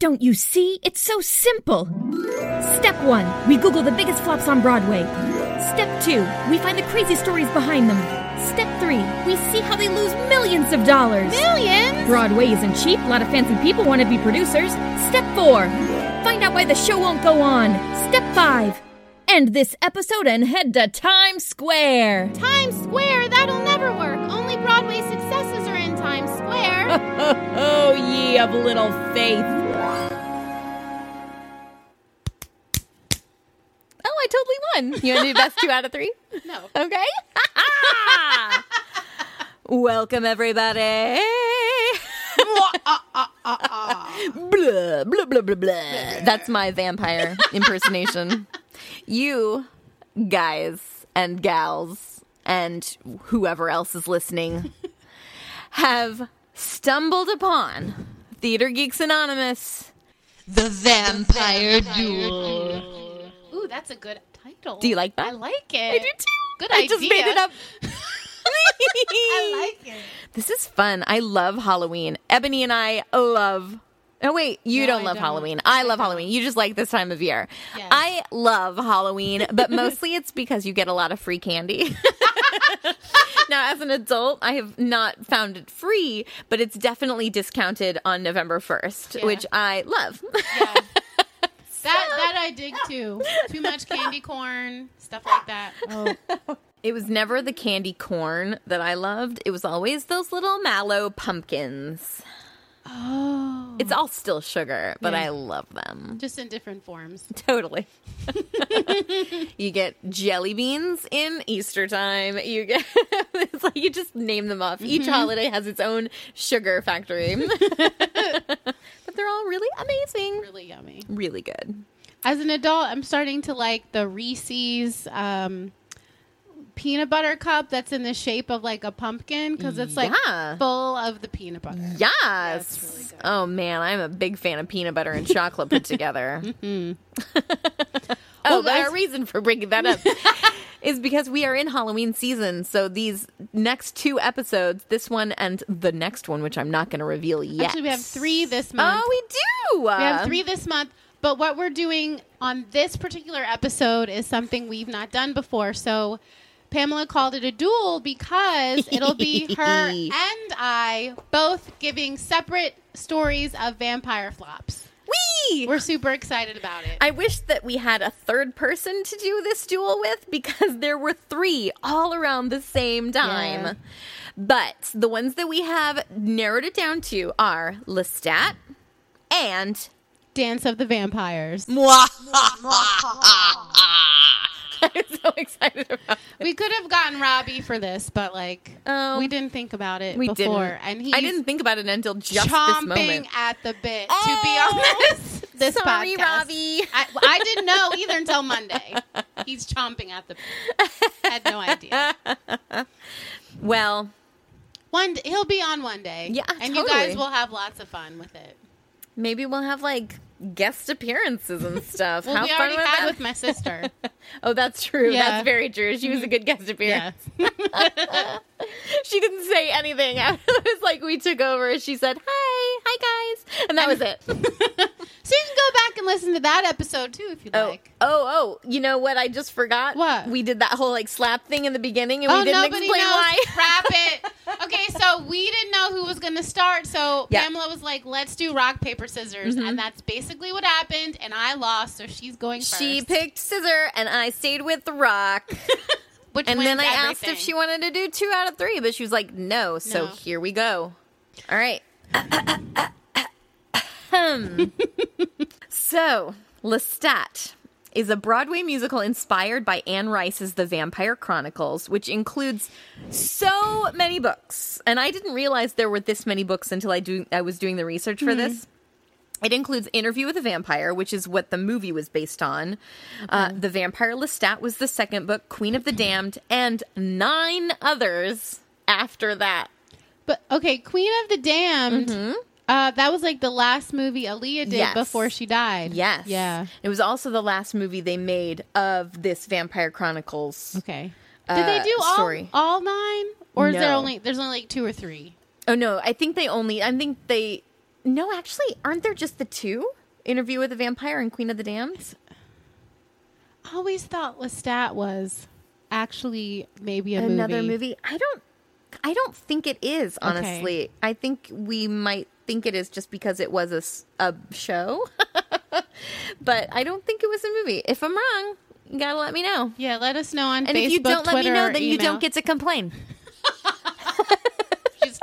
Don't you see? It's so simple. Step one, we Google the biggest flops on Broadway. Step two, we find the crazy stories behind them. Step three, we see how they lose millions of dollars. Millions? Broadway isn't cheap. A lot of fancy people want to be producers. Step four, find out why the show won't go on. Step five, end this episode and head to Times Square. Times Square? That'll never work. Only Broadway successes are in Times Square. oh, ye of little faith. Oh, I totally won. You want to do best two out of three? no. Okay. Welcome, everybody. blah, blah, blah, blah, blah. That's my vampire impersonation. you guys and gals and whoever else is listening have stumbled upon Theater Geeks Anonymous, the Vampire Duel. Ooh, that's a good title. Do you like that? I like it. I do too. Good I idea. just made it up. I like it. This is fun. I love Halloween. Ebony and I love. Oh wait, you No, don't I love don't. Halloween. I love Halloween. You just like this time of year. Yes. I love Halloween, but mostly it's because you get a lot of free candy. now, as an adult, I have not found it free, but it's definitely discounted on November 1st, Yeah. which I love. Yeah. That that I dig too. Too much candy corn, stuff like that. Oh, It was never the candy corn that I loved. It was always those little mallow pumpkins. oh. It's all still sugar, but Yeah. I love them. just in different forms. Totally. you get jelly beans in Easter time. You get it's like you just name them off. Each mm-hmm. holiday has its own sugar factory. They're all really amazing. Really yummy. Really good. As an adult, I'm starting to like the Reese's um, peanut butter cup that's in the shape of like a pumpkin because it's like Yeah. full of the peanut butter. Yes. it's really. Oh man, I'm a big fan of peanut butter and chocolate put together. oh, Well, but our reason for bringing that up is because we are in Halloween season. So these next two episodes, this one and the next one, which I'm not going to reveal yet. Actually, we have three this month. Oh, we do. We have three this month. But what we're doing on this particular episode is something we've not done before. So Pamela called it a duel because it'll be her and I both giving separate stories of vampire flops. Whee! We're super excited about it. I wish that we had a third person to do this duel with because there were three all around the same time. Yeah. But the ones that we have narrowed it down to are Lestat and Dance of the Vampires. I'm so excited about it. We could have gotten Robbie for this, but like Oh. we um, didn't think about it We before. didn't. And he I didn't think about it until just this chomping moment. at the bit Oh, to be oh, on this this sorry, podcast. Robbie. I, I didn't know either until Monday. He's chomping at the bit. Had no idea. Well, One he'll be on one day. Yeah, and you guys will have lots of fun with it. maybe we'll have like guest appearances and stuff. Well, How we fun already had that- with my sister. Oh, that's true. Yeah. That's very true. She was a mm-hmm. good guest appearance. yeah. She didn't say anything. it was like we took over. She said, "Hi, hi guys," and that was it. So you can go back and listen to that episode too if you'd Oh, like. oh, oh! You know what? I just forgot. What? we did that whole like slap thing in the beginning, and Oh, we didn't nobody explain knows. why. Wrap it. Okay, so we didn't know who was going to start, so Yeah. Pamela was like, "Let's do rock paper scissors," mm-hmm. and that's basically what happened. And I lost, so she's going first. She picked scissor, and I stayed with the rock. Which And then I wins asked if she wanted to do two out of three, but she was like, no. So No. here we go. All right. So, Lestat is a Broadway musical inspired by Anne Rice's The Vampire Chronicles, which includes so many books. And I didn't realize there were this many books until I do I was doing the research for hmm. this. It includes Interview with a Vampire, which is what the movie was based on. Uh, the Vampire Lestat was the second book, Queen of the Damned, and nine others after that. But okay, Queen of the Damned. Uh, that was like the last movie Aaliyah did Yes. before she died. Yes. Yeah. It was also the last movie they made of this Vampire Chronicles. Okay. Did they Uh, do all story. all nine, or is there only there's only like two or three? Oh, no. I think they only, I think they, no, actually, aren't there just the two? Interview with a Vampire and Queen of the Damned? I always thought Lestat was actually maybe a Another movie. movie. I don't, I don't think it is, Okay. honestly. I think we might think it is just because it was a, a show. but I don't think it was a movie. If I'm wrong, you gotta let me know. Yeah, let us know on And Facebook, if you don't let me know, then you don't get to complain.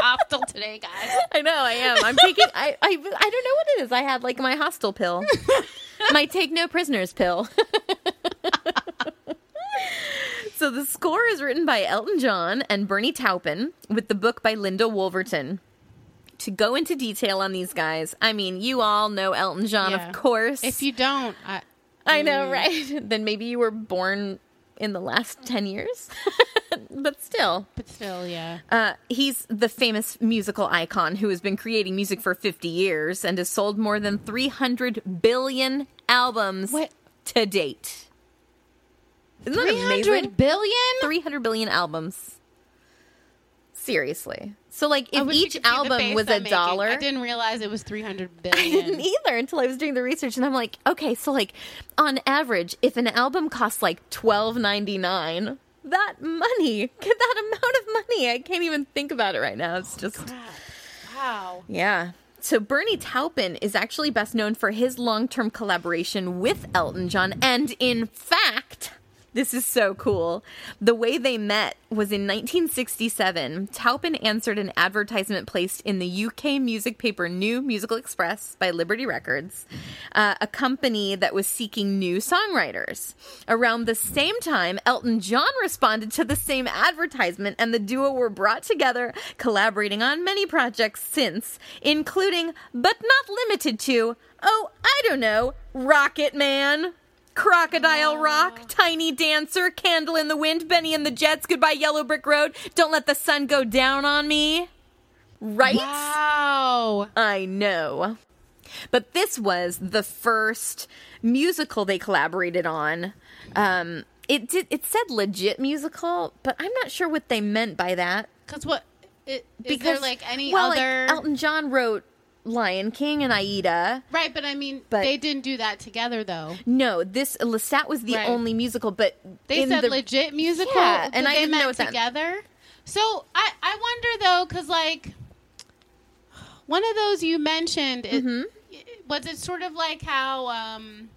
Hostile today, guys. I know I am. I'm taking. I, I I don't know what it is. I had like my hostile pill, my take no prisoners pill. so the score is written by Elton John and Bernie Taupin, with the book by Linda Woolverton. To go into detail on these guys, I mean, you all know Elton John, Yeah. of course. If you don't, I, I know, mm. right? then maybe you were born in the last ten years, but still. but still, yeah. Uh, he's the famous musical icon who has been creating music for 50 years and has sold more than 300 billion albums What? to date. Isn't that Three amazing? hundred billion. 300 billion albums. Seriously. So, like, if each could see the album was I'm a making. dollar. I didn't realize it was three hundred I didn't either until I was doing the research, and I'm like, okay, so like on average, if an album costs like twelve ninety nine, that money, Get that amount of money, I can't even think about it right now. It's oh, just wow. yeah. So Bernie Taupin is actually best known for his long term collaboration with Elton John, and in fact. This is so cool. The way they met was in 1967. Taupin answered an advertisement placed in the UK music paper New Musical Express by Liberty Records, uh, a company that was seeking new songwriters. Around the same time, Elton John responded to the same advertisement, and the duo were brought together, collaborating on many projects since, including, but not limited to, oh, I don't know, Rocket Man. Crocodile Rock, Tiny Dancer, Candle in the Wind, Bennie and the Jets, Goodbye Yellow Brick Road, Don't Let the Sun Go Down on Me. Right? Wow. I know. But this was the first musical they collaborated on. Um, it did. It said legit musical, but I'm not sure what they meant by that. Because what? It, is there like any well, other? like Elton John wrote Lion King and Aida. right, but I mean, But- they didn't do that together though. No, this Lestat was the Right. only musical, but They in said the- legit musical. Yeah, and I they didn't know met that- together. So I I wonder though, because like one of those you mentioned, it, Mm-hmm. was it sort of like how um,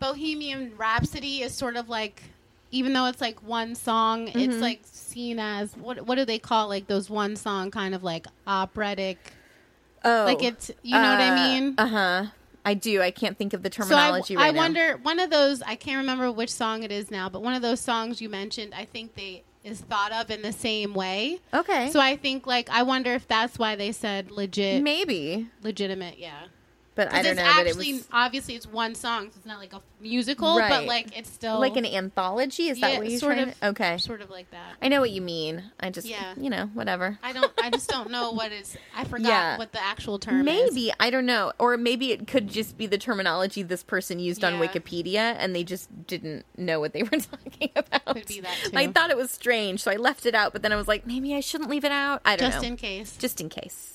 Bohemian Rhapsody is sort of like, even though it's like one song, Mm-hmm. it's like seen as what what do they call like those one song kind of like operatic, Oh, like it's you know what I mean. Uh huh. I do. I can't think of the So I, terminology right now. I wonder one of those I can't remember which song it is now, but one of those songs you mentioned, I think they is thought of in the same way. Okay. So I think like I wonder if that's why they said legit, maybe, legitimate, yeah. But I don't know. But it actually was obviously it's one song, so it's not like a musical, right. but like it's still like an anthology. Is that Yeah, what you're sort trying of- to? Okay. sort of like that. I know what you mean. I just, Yeah. you know, whatever. I don't. I just don't know what is. I forgot Yeah. what the actual term is. Maybe I don't know, or maybe it could just be the terminology this person used on Wikipedia, and they just didn't know what they were talking about. Could be that, too. I thought it was strange, so I left it out. But then I was like, maybe I shouldn't leave it out. I don't Just know. in case. just in case.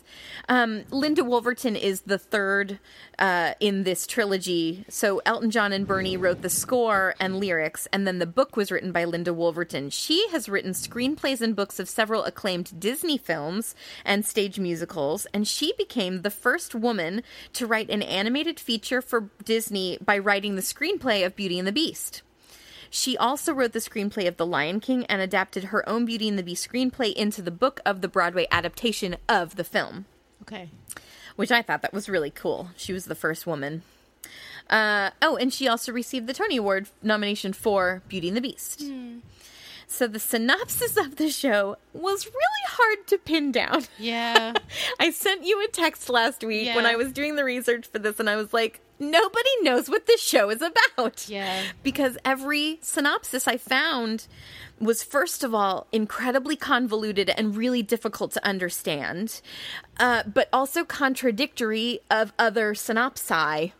Um, Linda Woolverton is the third uh, in this trilogy. So Elton John and Bernie wrote the score and lyrics, and then the book was written by Linda Woolverton. She has written screenplays and books of several acclaimed Disney films and stage musicals, and she became the first woman to write an animated feature for Disney by writing the screenplay of Beauty and the Beast. She also wrote the screenplay of The Lion King and adapted her own Beauty and the Beast screenplay into the book of the Broadway adaptation of the film Okay. which I thought that was really cool. She was the first woman. Uh, oh, and she also received the Tony Award nomination for Beauty and the Beast. So the synopsis of the show was really hard to pin down. Yeah. I sent you a text last week when I was doing the research for this, and I was like, nobody knows what this show is about. Yeah. Because every synopsis I found was, first of all, incredibly convoluted and really difficult to understand, uh, but also contradictory of other synopsi.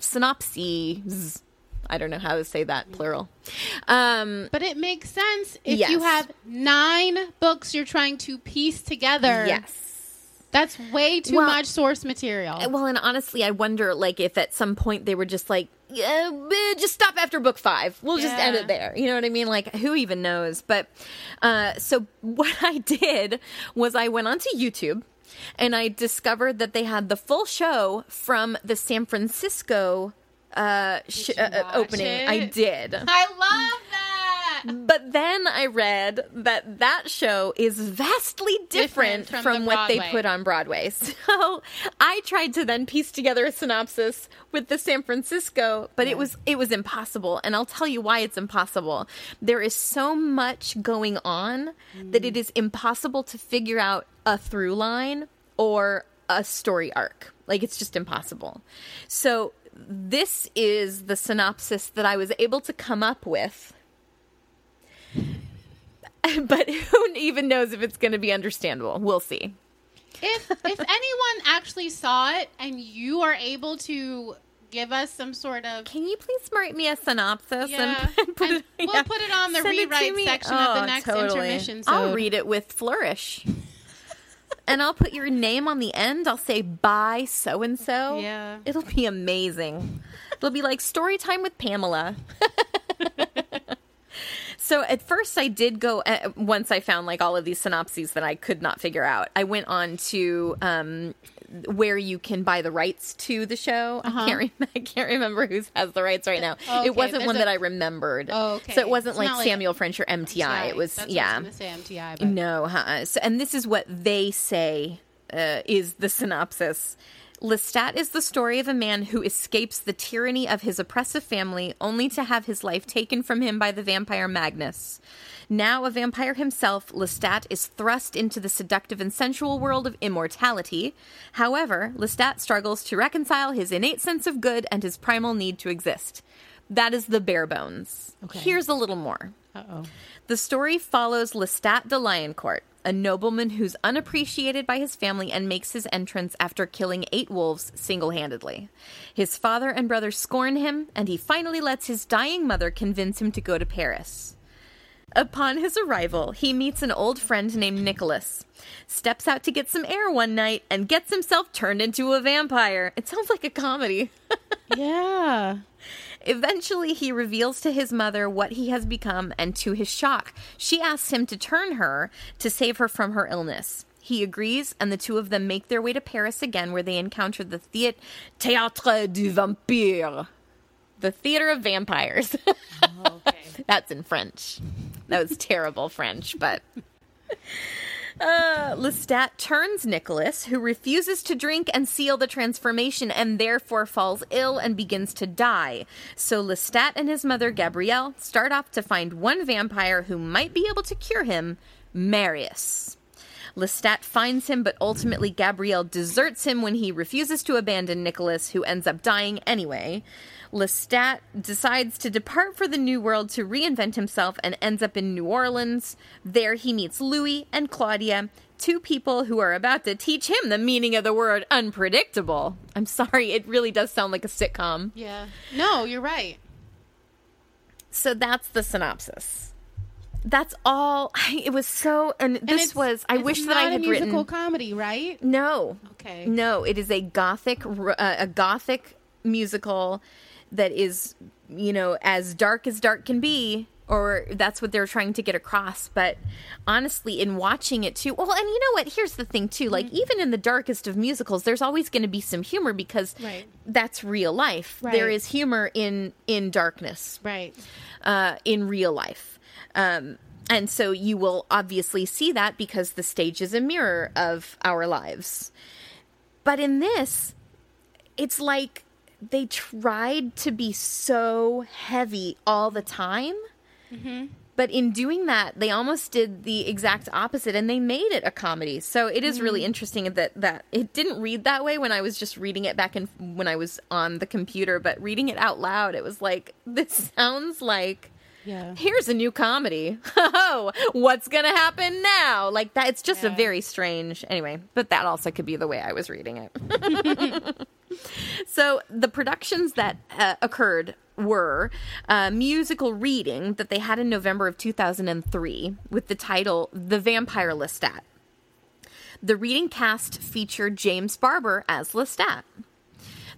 Synopses. I don't know how to say that plural. Um, But it makes sense if Yes. you have nine books you're trying to piece together. yes. That's way too Well- much source material. Well, and honestly, I wonder, like, if at some point they were just like, yeah, eh, just stop after book five. We'll just end it there. You know what I mean? Like, who even knows? But uh, so what I did was I went onto YouTube and I discovered that they had the full show from the San Francisco uh, sh- uh, uh, opening. it? I did. I love that. But then I read that that show is vastly different, Different from from, the what they put on Broadway. So I tried to then piece together a synopsis with the San Francisco, but it was it was impossible. And I'll tell you why it's impossible. There is so much going on that it mm. is impossible to figure out a through line or a story arc. Like it's just impossible. So this is the synopsis that I was able to come up with but who even knows if it's going to be understandable? We'll see. if if anyone actually saw it and you are able to give us some sort of Can you please write me a synopsis Yeah. and put it? we'll yeah. put it on the Send it rewrite section of the Oh, next totally. intermission. I'll read it with flourish, and I'll put your name on the end. I'll say by so and so. Yeah. it'll be amazing. It'll be like story time with Pamela. So at first, I did go. Uh, once I found like all of these synopses that I could not figure out, I went on to um, where you can buy the rights to the show. I can't. Re- I can't remember who has the rights right now. Uh-huh. Okay, it wasn't one a- that I remembered. Oh, okay. So it wasn't like like Samuel French or MTI. It was That's yeah. Was MTI, but No, uh-uh. so, and this is what they say uh, is the synopsis. Lestat is the story of a man who escapes the tyranny of his oppressive family only to have his life taken from him by the vampire Magnus. Now a vampire himself, Lestat is thrust into the seductive and sensual world of immortality. However, Lestat struggles to reconcile his innate sense of good and his primal need to exist. That is the bare bones. Here's a little more. uh oh. The story follows Lestat de Lioncourt, a nobleman who's unappreciated by his family and makes his entrance after killing eight wolves single handedly. His father and brother scorn him, and he finally lets his dying mother convince him to go to Paris. Upon his arrival, he meets an old friend named Nicholas, steps out to get some air one night, and gets himself turned into a vampire. It sounds like a comedy. Yeah. Eventually, he reveals to his mother what he has become, and to his shock, she asks him to turn her to save her from her illness. He agrees, and the two of them make their way to Paris again, where they encounter the Theat- Théâtre du Vampire, the theater of vampires. Oh, That's in French. That was terrible French, but. Uh, Lestat turns Nicholas, who refuses to drink and seal the transformation and therefore falls ill and begins to die. So Lestat and his mother, Gabrielle, start off to find one vampire who might be able to cure him, Marius. Lestat finds him, but ultimately Gabrielle deserts him when he refuses to abandon Nicholas, who ends up dying anyway. Lestat decides to depart for the New World to reinvent himself and ends up in New Orleans. There he meets Louis and Claudia, two people who are about to teach him the meaning of the word unpredictable. I'm sorry, it really does sound like a sitcom. Yeah. No, you're right. So that's the synopsis. That's all. It was so, and And this it's- was. I wish that not I a had musical written. comedy, right? No. Okay. No, it is a gothic uh, a gothic musical that is, you know, as dark as dark can be or that's what they're trying to get across, but honestly in watching it too. Well, and you know what? Here's the thing too. Like Mm-hmm. even in the darkest of musicals, there's always going to be some humor because Right. that's real life. Right. There is humor in in darkness Right. uh, in real life. Um, and so you will obviously see that because the stage is a mirror of our lives. But in this, it's like they tried to be so heavy all the time. Mm-hmm. But in doing that, they almost did the exact opposite and they made it a comedy. So it is really mm-hmm. interesting that, that it didn't read that way when I was just reading it back in when I was on the computer, but reading it out loud, it was like, this sounds like Yeah. here's a new comedy. Oh, what's going to happen now? Like that. It's just a very strange. Anyway, but that also could be the way I was reading it. so the productions that uh, occurred were a musical reading that they had in November of 2003 with the title The Vampire Lestat. The reading cast featured James Barbour as Lestat.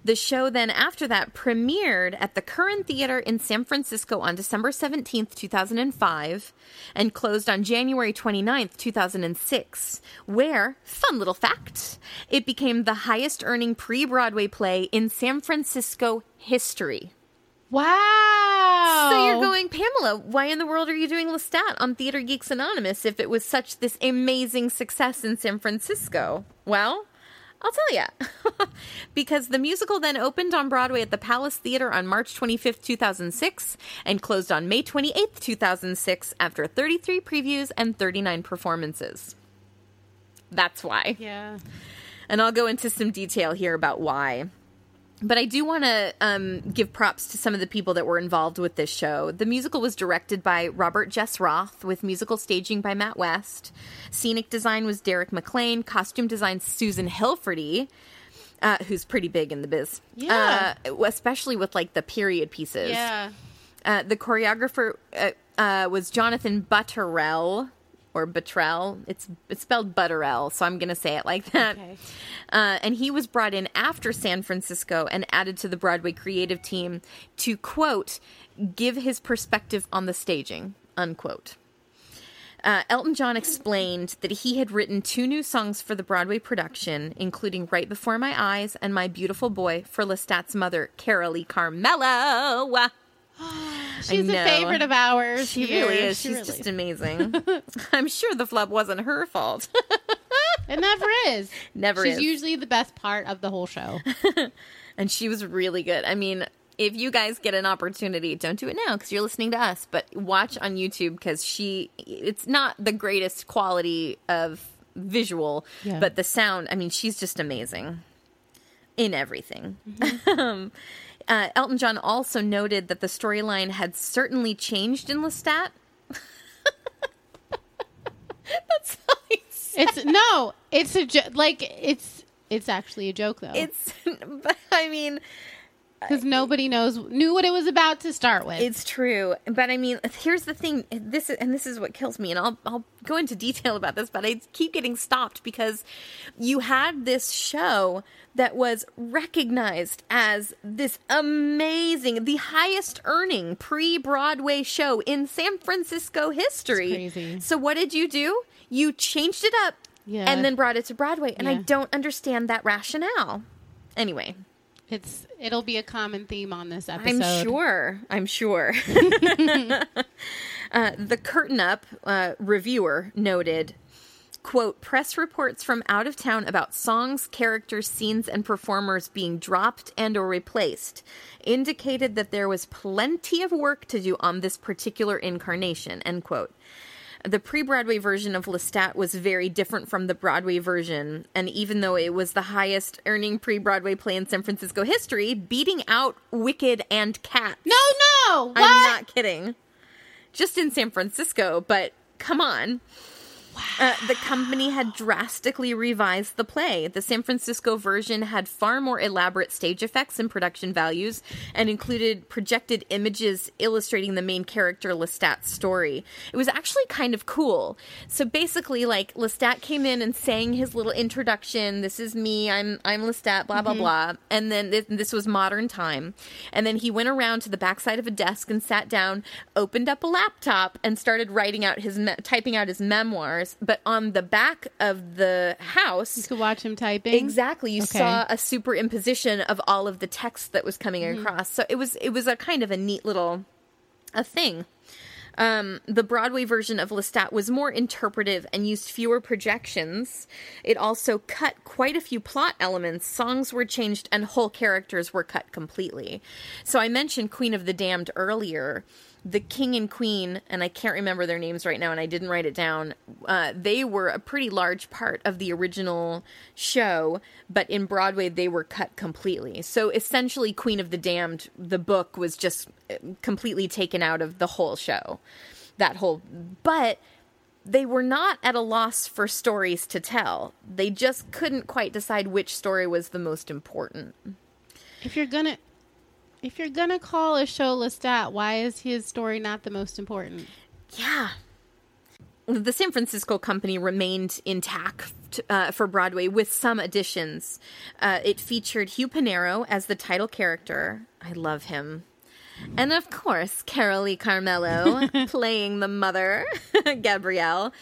The show then after that premiered at the Curran Theater in San Francisco on December 17th, 2005 and closed on January 29th, 2006, where, fun little fact, it became the highest earning pre-Broadway play in San Francisco history. Wow. So you're going, Pamela, why in the world are you doing Lestat on Theater Geeks Anonymous if it was such this amazing success in San Francisco? Well, I'll tell you. because the musical then opened on Broadway at the Palace Theater on March 25th, 2006, and closed on May 28th, 2006, after 33 previews and 39 performances. That's why. Yeah. And I'll go into some detail here about why. But I do want to um, give props to some of the people that were involved with this show. The musical was directed by Robert Jess Roth, with musical staging by Matt West. Scenic design was Derek McLane. Costume design Susan Hilferty, uh, who's pretty big in the biz. Yeah. Uh, especially with like the period pieces. Yeah. Uh, the choreographer uh, uh, was Jonathan Butterell or Buttrell. It's it's spelled Butterell, so I'm gonna say it like that. Okay. Uh, and he was brought in after San Francisco and added to the Broadway creative team to quote give his perspective on the staging unquote. Uh, Elton John explained that he had written two new songs for the Broadway production, including Right Before My Eyes and My Beautiful Boy for Lestat's mother, Carolee Carmello. She's a favorite of ours. She here. really is. She She's really just amazing. I'm sure the flub wasn't her fault. It never is. Never She's is. usually the best part of the whole show. and she was really good. I mean, if you guys get an opportunity, don't do it now because you're listening to us, but watch on YouTube because she, it's not the greatest quality of visual, Yeah. but the sound, I mean, she's just amazing in everything. um, uh, Elton John also noted that the storyline had certainly changed in Lestat. That's. It's no, it's a jo- like it's it's actually a joke though. It's, but I mean, because nobody knows knew what it was about to start with. It's true, but I mean, here's the thing. This is, and this is what kills me, and I'll I'll go into detail about this, but I keep getting stopped because you had this show that was recognized as this amazing, the highest earning pre-Broadway show in San Francisco history. So what did you do? You changed it up, Yeah. and then brought it to Broadway, and I don't understand that rationale. Anyway, it's it'll be a common theme on this episode. I'm sure. I'm sure. uh, the Curtain Up uh, reviewer noted, quote, press reports from out of town about songs, characters, scenes, and performers being dropped and or replaced indicated that there was plenty of work to do on this particular incarnation, end quote. The pre Broadway version of Lestat was very different from the Broadway version, and even though it was the highest earning pre Broadway play in San Francisco history, beating out Wicked and Cats. No, no. What? I'm not kidding. Just in San Francisco, but come on. Uh, the company had drastically revised the play. The San Francisco version had far more elaborate stage effects and production values and included projected images illustrating the main character Lestat's story. It was actually kind of cool. So basically, like Lestat came in and sang his little introduction. This is me. I'm I'm Lestat. Blah blah blah. And then th- this was modern time. And then he went around to the backside of a desk and sat down, opened up a laptop, and started writing out his me- typing out his memoirs. But on the back of the house, You could watch him typing. Exactly. You Okay. saw a superimposition of all of the text that was coming across. So it was it was a kind of a neat little a thing. Um, the Broadway version of Lestat was more interpretive and used fewer projections. It also cut quite a few plot elements. Songs were changed and whole characters were cut completely. So I mentioned Queen of the Damned earlier. The king and queen, and I can't remember their names right now, and I didn't write it down. Uh, they were a pretty large part of the original show, but in Broadway they were cut completely. So essentially, Queen of the Damned, the book was just uh, completely taken out of the whole show. That whole, but they were not at a loss for stories to tell. They just couldn't quite decide which story was the most important. If you're gonna, if you're gonna call a show Lestat, why is his story not the most important? Yeah. The San Francisco company remained intact uh, for Broadway with some additions. Uh, it featured Hugh Panaro as the title character. I love him. And of course, Carolee Carmello playing the mother, Gabrielle.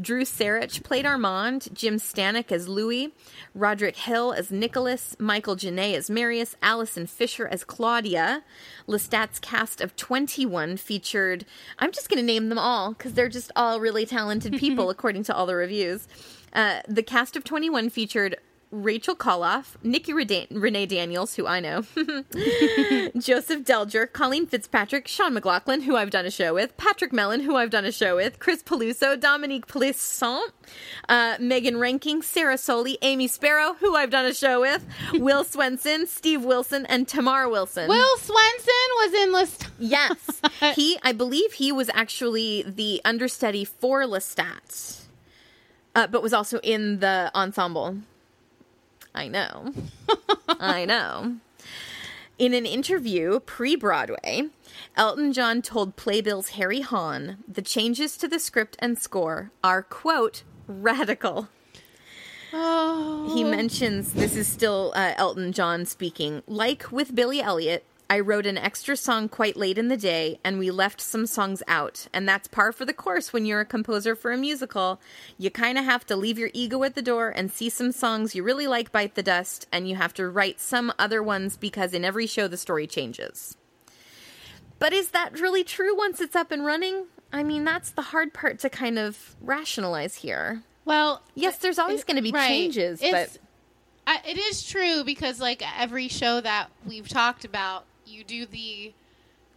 Drew Sarich played Armand, Jim Stanek as Louis, Roderick Hill as Nicholas, Michael Genet as Marius, Allison Fischer as Claudia. Lestat's cast of 21 featured, I'm just going to name them all because they're just all really talented people, according to all the reviews. Uh, the cast of 21 featured Rachel Coloff, Nikki Reda- Renee Daniels, who I know, Joseph Dellger, Colleen Fitzpatrick, Sean McLaughlin, who I've done a show with, Patrick Mellen, who I've done a show with, Chris Peluso, Dominique Plisson, uh, Megan Reinking, Sarah Solie, Amy Sparrow, who I've done a show with, Will Swenson, Steve Wilson, and Tamara Wilson. Will Swenson was in Lestat. Yes. he, I believe he was actually the understudy for Lestat, uh, but was also in the ensemble. I know. I know. In an interview pre Broadway, Elton John told Playbill's Harry Haun the changes to the script and score are, quote, radical. Oh, He mentions this is still uh, Elton John speaking. Like with Billy Elliot, I wrote an extra song quite late in the day, and we left some songs out. And that's par for the course when you're a composer for a musical. You kind of have to leave your ego at the door and see some songs you really like bite the dust, and you have to write some other ones because in every show the story changes. But is that really true once it's up and running? I mean, that's the hard part to kind of rationalize here. well, Yes, there's always uh, going to be right. changes, It's- but I, it is true because like every show that we've talked about, you do the,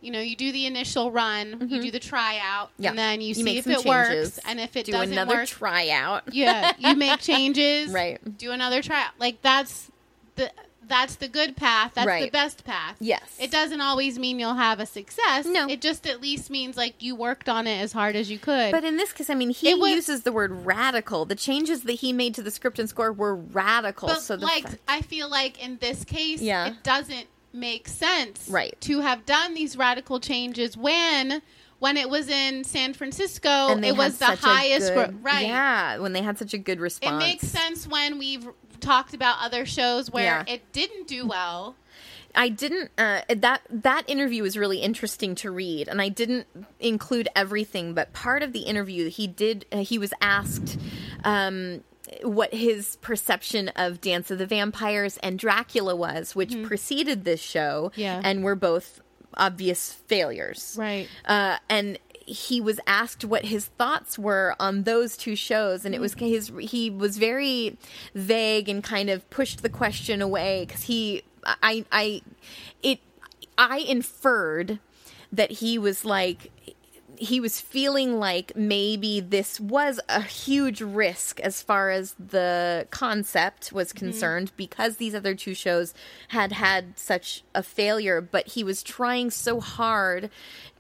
you know, you do the initial run, you mm-hmm. do the tryout, Yeah. and then you, You see if it works, and if it do doesn't another work, tryout. yeah, you make changes, Right. Do another tryout. Like that's the that's the good path. That's the best path. Yes. It doesn't always mean you'll have a success. No. It just at least means like you worked on it as hard as you could. But in this case, I mean, he was- uses the word radical. The changes that he made to the script and score were radical. But so the like fa- I feel like in this case, Yeah. it doesn't make sense, Right. To have done these radical changes when when it was in San Francisco, it was the had such a highest, good- gro- right? Yeah, when they had such a good response. It makes sense when we've talked about other shows where Yeah. it didn't do well. I didn't uh, that that interview was really interesting to read, and I didn't include everything, but part of the interview he did uh, he was asked. Um, what his perception of Dance of the Vampires and Dracula was, which preceded this show, Yeah. and were both obvious failures. Right. Uh, and he was asked what his thoughts were on those two shows, and it was his. He was very vague and kind of pushed the question away because he, I, I, it, I inferred that he was like he was feeling like maybe this was a huge risk as far as the concept was mm-hmm. concerned because these other two shows had had such a failure but he was trying so hard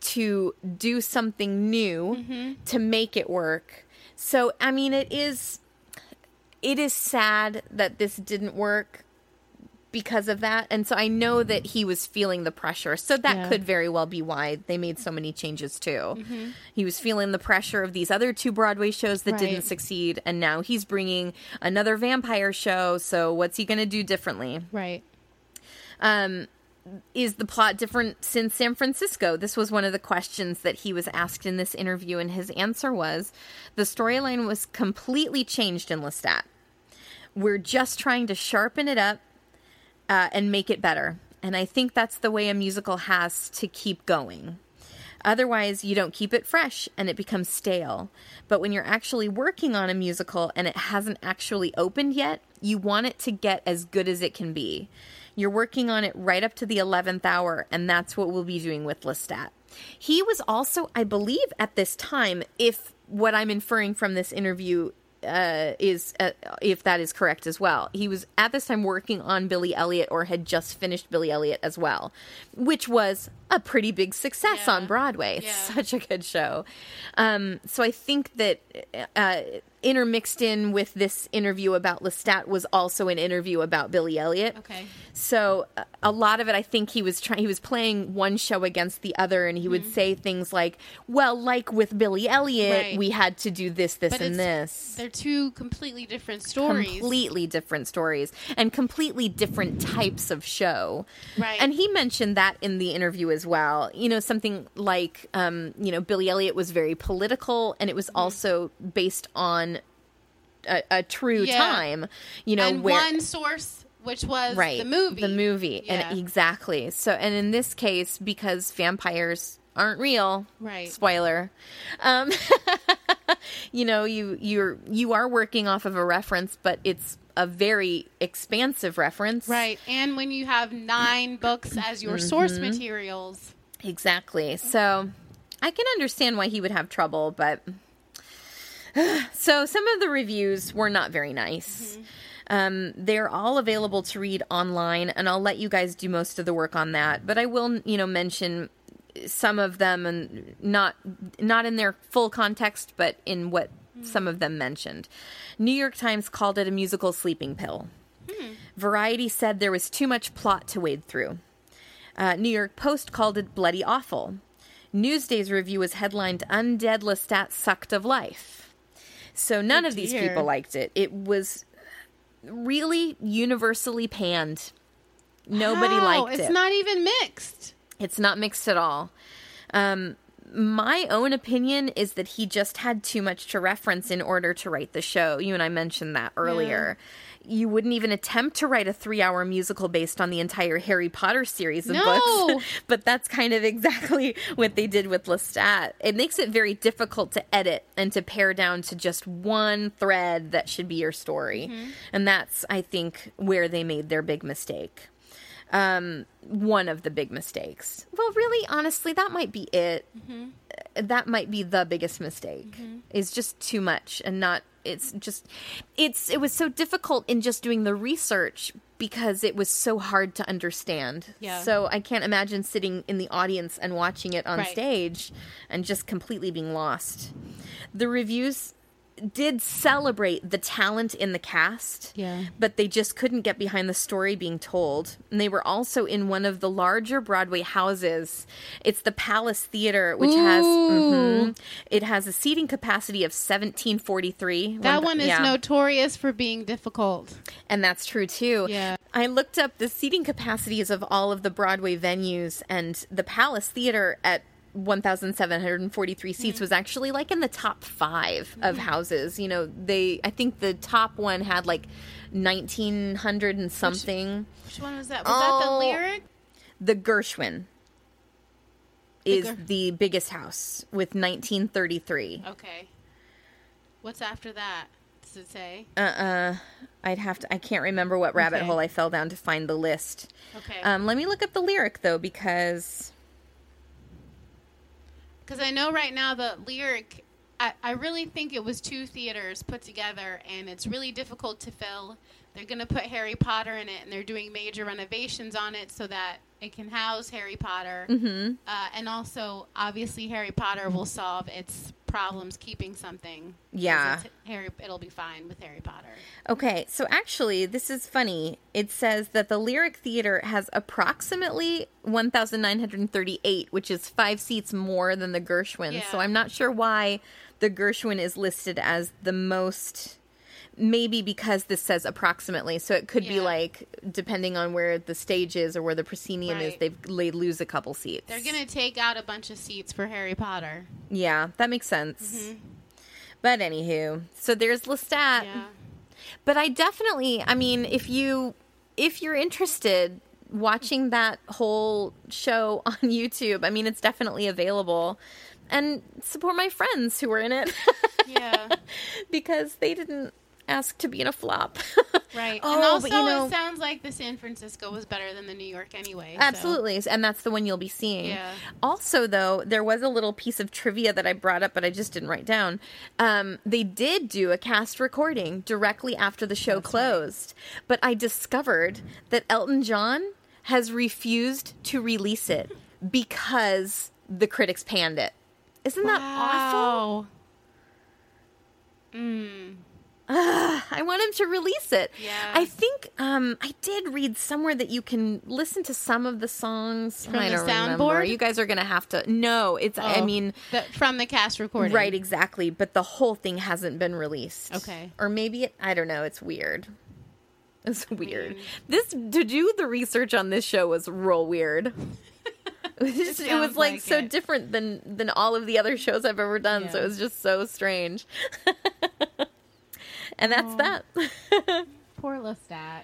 to do something new mm-hmm. to make it work. So, I mean, it is it is sad that this didn't work because of that. And so I know that he was feeling the pressure. So that Yeah. could very well be why they made so many changes too. Mm-hmm. He was feeling the pressure of these other two Broadway shows that didn't succeed and now he's bringing another vampire show. So what's he going to do differently? Right. Um, is the plot different since San Francisco? This was one of the questions that he was asked in this interview, and his answer was the storyline was completely changed in Lestat. We're just trying to sharpen it up uh, and make it better. And I think that's the way a musical has to keep going. Otherwise, you don't keep it fresh and it becomes stale. But when you're actually working on a musical and it hasn't actually opened yet, you want it to get as good as it can be. You're working on it right up to the 11th hour, and that's what we'll be doing with Lestat. He was also, I believe, at this time, if what I'm inferring from this interview uh, is uh, if that is correct as well. He was at this time working on Billy Elliot or had just finished Billy Elliot as well, which was a pretty big success Yeah. on Broadway. Yeah. Such a good show. Um, so I think that uh, intermixed in with this interview about Lestat was also an interview about Billy Elliot. Okay. So uh, a lot of it, I think he was trying. He was playing one show against the other, and he would say things like, "Well, like with Billy Elliot, Mm-hmm. Right. we had to do this, this, But and this." They're two completely different stories. Completely different stories and completely different types of show. Right. And he mentioned that in the interview as well. You know, something like, um, you know, Billy Elliot was very political, and it Mm-hmm. was also based on a, a true Yeah. time. You know, and where one source, which was right the movie. the movie Yeah. and exactly so and in this case because vampires aren't real Right. spoiler um you know you you're you are working off of a reference but it's a very expansive reference Right. And when you have nine books as your Mm-hmm. source materials. Exactly. So I can understand why he would have trouble, but so some of the reviews were not very nice. Um, they're all available to read online, and I'll let you guys do most of the work on that. But I will, you know, mention some of them and not not in their full context, but in what some of them mentioned. New York Times called it a musical sleeping pill. Variety said there was too much plot to wade through. Uh, New York Post called it bloody awful. Newsday's review was headlined Undead Lestat Sucked of Life. So none of these dear. people liked it. It was really universally panned. Nobody How? liked it's it. It's not even mixed. It's not mixed at all. Um, my own opinion is that he just had too much to reference in order to write the show. You and I mentioned that earlier. You wouldn't even attempt to write a three hour musical based on the entire Harry Potter series of No. books. but that's kind of exactly what they did with Lestat. It makes it very difficult to edit and to pare down to just one thread that should be your story. Mm-hmm. And that's, I think, where they made their big mistake um, one of the big mistakes. Well, really, honestly, that might be it. Uh, That might be the biggest mistake. Is just too much and not. It's just. It's. It was so difficult in just doing the research because it was so hard to understand. Yeah. So I can't imagine sitting in the audience and watching it on Right. stage and just completely being lost. The reviews did celebrate the talent in the cast Yeah. but they just couldn't get behind the story being told. And they were also in one of the larger Broadway houses. It's the Palace Theater, which has mhm. it has a seating capacity of seventeen forty three. That one is yeah. notorious for being difficult. And that's true too. Yeah. I looked up the seating capacities of all of the Broadway venues, and the Palace Theater at 1,743 seats was actually like in the top five of houses. You know, they, I think the top one had like 1,900 and something. Which one was that? Was that the Oh. lyric? The Gershwin is the biggest house with 1933. Okay. What's after that? Does it say? Uh-uh. I'd have to, I can't remember what rabbit Okay. hole I fell down to find the list. Okay. Um, let me look up the lyric though, because Because I know right now the lyric, I, I really think it was two theaters put together, and it's really difficult to fill. They're going to put Harry Potter in it, and they're doing major renovations on it so that it can house Harry Potter. Mm-hmm. Uh, and also, obviously, Harry Potter will solve its problems keeping something. Yeah. Harry, it'll be fine with Harry Potter. Okay, so actually, this is funny. It says that the Lyric Theater has approximately 1,938, which is five seats more than the Gershwin. Yeah. So I'm not sure why the Gershwin is listed as the most. Maybe because this says approximately, so it could be like depending on where the stage is or where the proscenium is, they've they lose a couple seats. They're gonna take out a bunch of seats for Harry Potter. yeah, that makes sense. Mm-hmm. But anywho, so there's Lestat. Yeah. But I definitely, I mean, if you if you're interested watching that whole show on YouTube, I mean, it's definitely available. And support my friends who were in it Yeah. because they didn't ask to be in a flop. Right. Oh, and also, but you know- it sounds like the San Francisco was better than the New York anyway. so- Absolutely, and that's the one you'll be seeing. Yeah. Also, though, there was a little piece of trivia that I brought up, but I just didn't write down. Um, they did do a cast recording directly after the show closed, but I discovered that Elton John has refused to release it because the critics panned it. Isn't that awful? Wow. Mm. I want him to release it. Yeah. I think um, I did read somewhere that you can listen to some of the songs From I the soundboard? You guys are gonna have to. No, it's. I Oh, mean, the, from the cast recording. right, exactly. But the whole thing hasn't been released. Okay. Or maybe it, I don't know. It's weird. It's weird. This to do the research on this show was real weird. It was, just, it was like, like so it. different than than all of the other shows I've ever done. So it was just so strange. and that's that. Poor Lestat.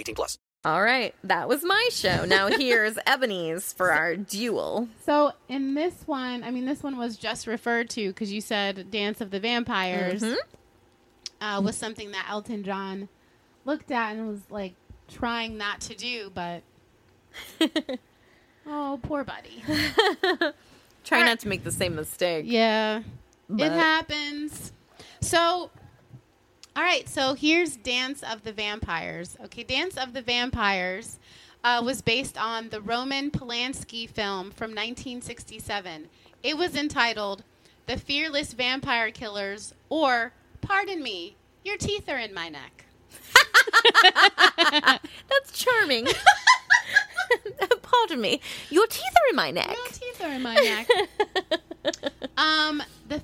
18 plus. All right, that was my show. Now here's Ebony's for our duel. So in this one, I mean, this one was just referred to because you said "Dance of the Vampires" uh, was something that Elton John looked at and was like trying not to do, but oh, poor buddy. Try not to make the same mistake. Yeah, But- it happens. So, all right. So here's Dance of the Vampires. Okay, Dance of the Vampires uh, was based on the Roman Polanski film from 1967. It was entitled "The Fearless Vampire Killers," or "Pardon me, your teeth are in my neck." That's charming. Pardon me. Your teeth are in my neck. Your teeth are in my neck.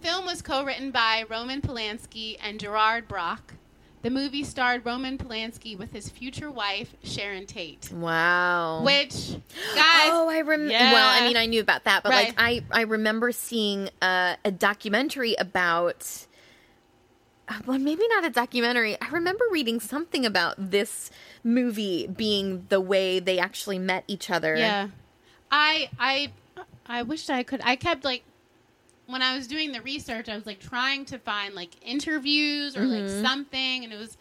The film was co-written by Roman Polanski and Gerard Brach. The movie starred Roman Polanski with his future wife Sharon Tate. Wow. Which, guys, Oh, I remember. Yeah. Well, I mean, I knew about that, but Right. like, I I remember seeing uh, a documentary about. uh, Well, maybe not a documentary. I remember reading something about this movie being the way they actually met each other. yeah, I I I wished I could. I kept like when I was doing the research, I was like trying to find like interviews or like something, and it was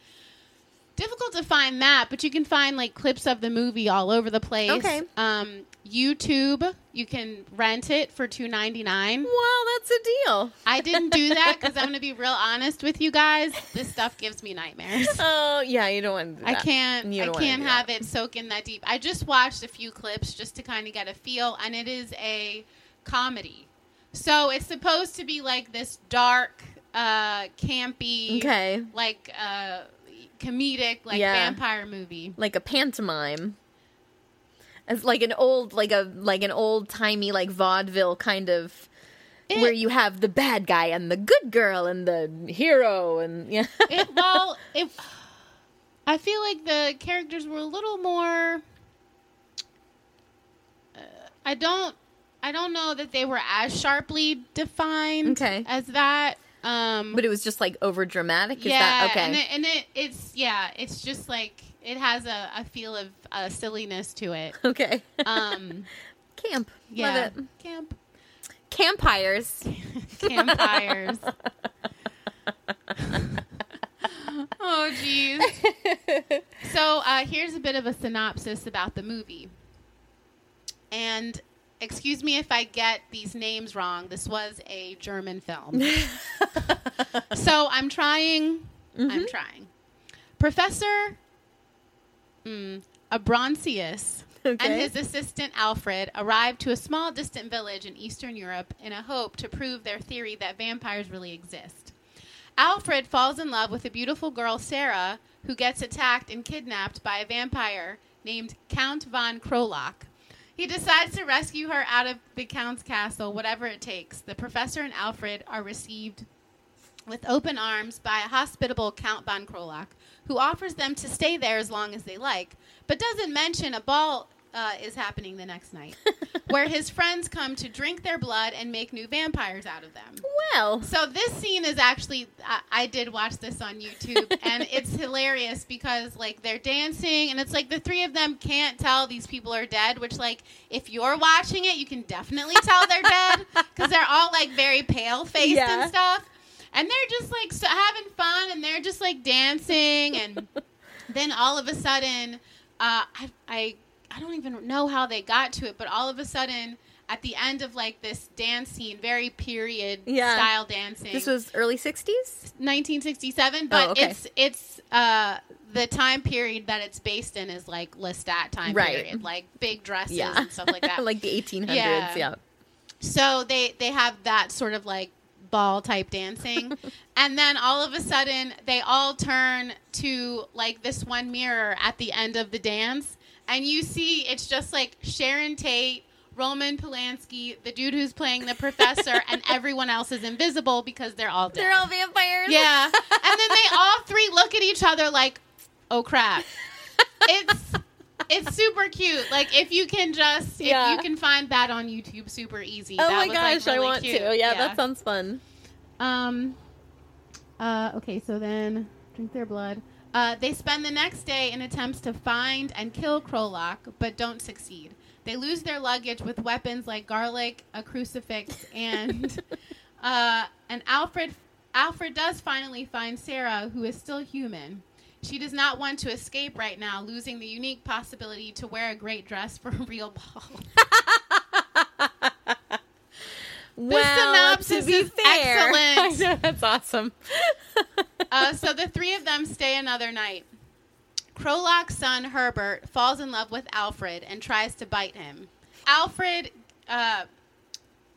difficult to find that. But you can find like clips of the movie all over the place. Okay. Um, YouTube, you can rent it for two ninety nine. Wow, that's a deal. I didn't do that because I'm going to be real honest with you guys. This stuff gives me nightmares. Oh, yeah, you don't want to do I can't. I can't have that. it soak in that deep. I just watched a few clips just to kind of get a feel, and it is a comedy. So it's supposed to be like this dark, uh, campy, Okay. like uh, comedic, like Yeah. vampire movie. like a pantomime. It's like an old, like a like an old timey, like vaudeville kind of, It- where you have the bad guy and the good girl and the hero and yeah. It, well, it. I feel like the characters were a little more. Uh, I don't. I don't know that they were as sharply defined Okay. as that. Um, but it was just like over dramatic. Is yeah, that okay? and, it, and it, it's yeah, it's just like it has a, a feel of uh, silliness to it. okay. Um, Camp. yeah, Love it. camp. Campires. Campfires. oh, jeez. So uh, here's a bit of a synopsis about the movie. And excuse me if I get these names wrong. This was a German film. so I'm trying. I'm trying. Professor mm, Abronsius and his assistant Alfred arrived to a small distant village in Eastern Europe in a hope to prove their theory that vampires really exist. Alfred falls in love with a beautiful girl, Sarah, who gets attacked and kidnapped by a vampire named Count von Krolock. He decides to rescue her out of the Count's castle, whatever it takes. The professor and Alfred are received with open arms by a hospitable Count von Krolock, who offers them to stay there as long as they like, but doesn't mention a ball uh, is happening the next night, where his friends come to drink their blood and make new vampires out of them. Well, So this scene is actually I, I did watch this on YouTube and it's hilarious because like they're dancing and it's like the three of them can't tell these people are dead which like if you're watching it you can definitely tell they're dead because they're all like very pale faced Yeah. and stuff and they're just like so, having fun and they're just like dancing and then all of a sudden uh, I, I I don't even know how they got to it but all of a sudden at the end of like this dance scene very period Yeah. style dancing this was early 60s? 1967 but Oh, okay. it's it's uh the time period that it's based in is like Lestat time Right. period like big dresses Yeah. and stuff like that like the 1800s, Yeah. yeah. so they they have that sort of like ball type dancing and then all of a sudden they all turn to like this one mirror at the end of the dance and you see it's just like Sharon Tate Roman Polanski, the dude who's playing the professor, and everyone else is invisible because they're all dead. They're all vampires. Yeah. And then they all three look at each other like, "Oh crap." It's it's super cute. Like if you can just if Yeah. you can find that on YouTube super easy. Oh that my was, like, gosh, I want cute. to. Yeah, that sounds fun. Um uh okay, so then drink their blood. Uh, they spend the next day in attempts to find and kill Krolock, but don't succeed. They lose their luggage with weapons like garlic, a crucifix, and uh, and Alfred. Alfred does finally find Sarah, who is still human. She does not want to escape right now, losing the unique possibility to wear a great dress for a real ball. well, synopsis to be is fair, excellent. I know, that's awesome. Uh, so the three of them stay another night. Krolock's son Herbert falls in love with Alfred and tries to bite him. Alfred uh,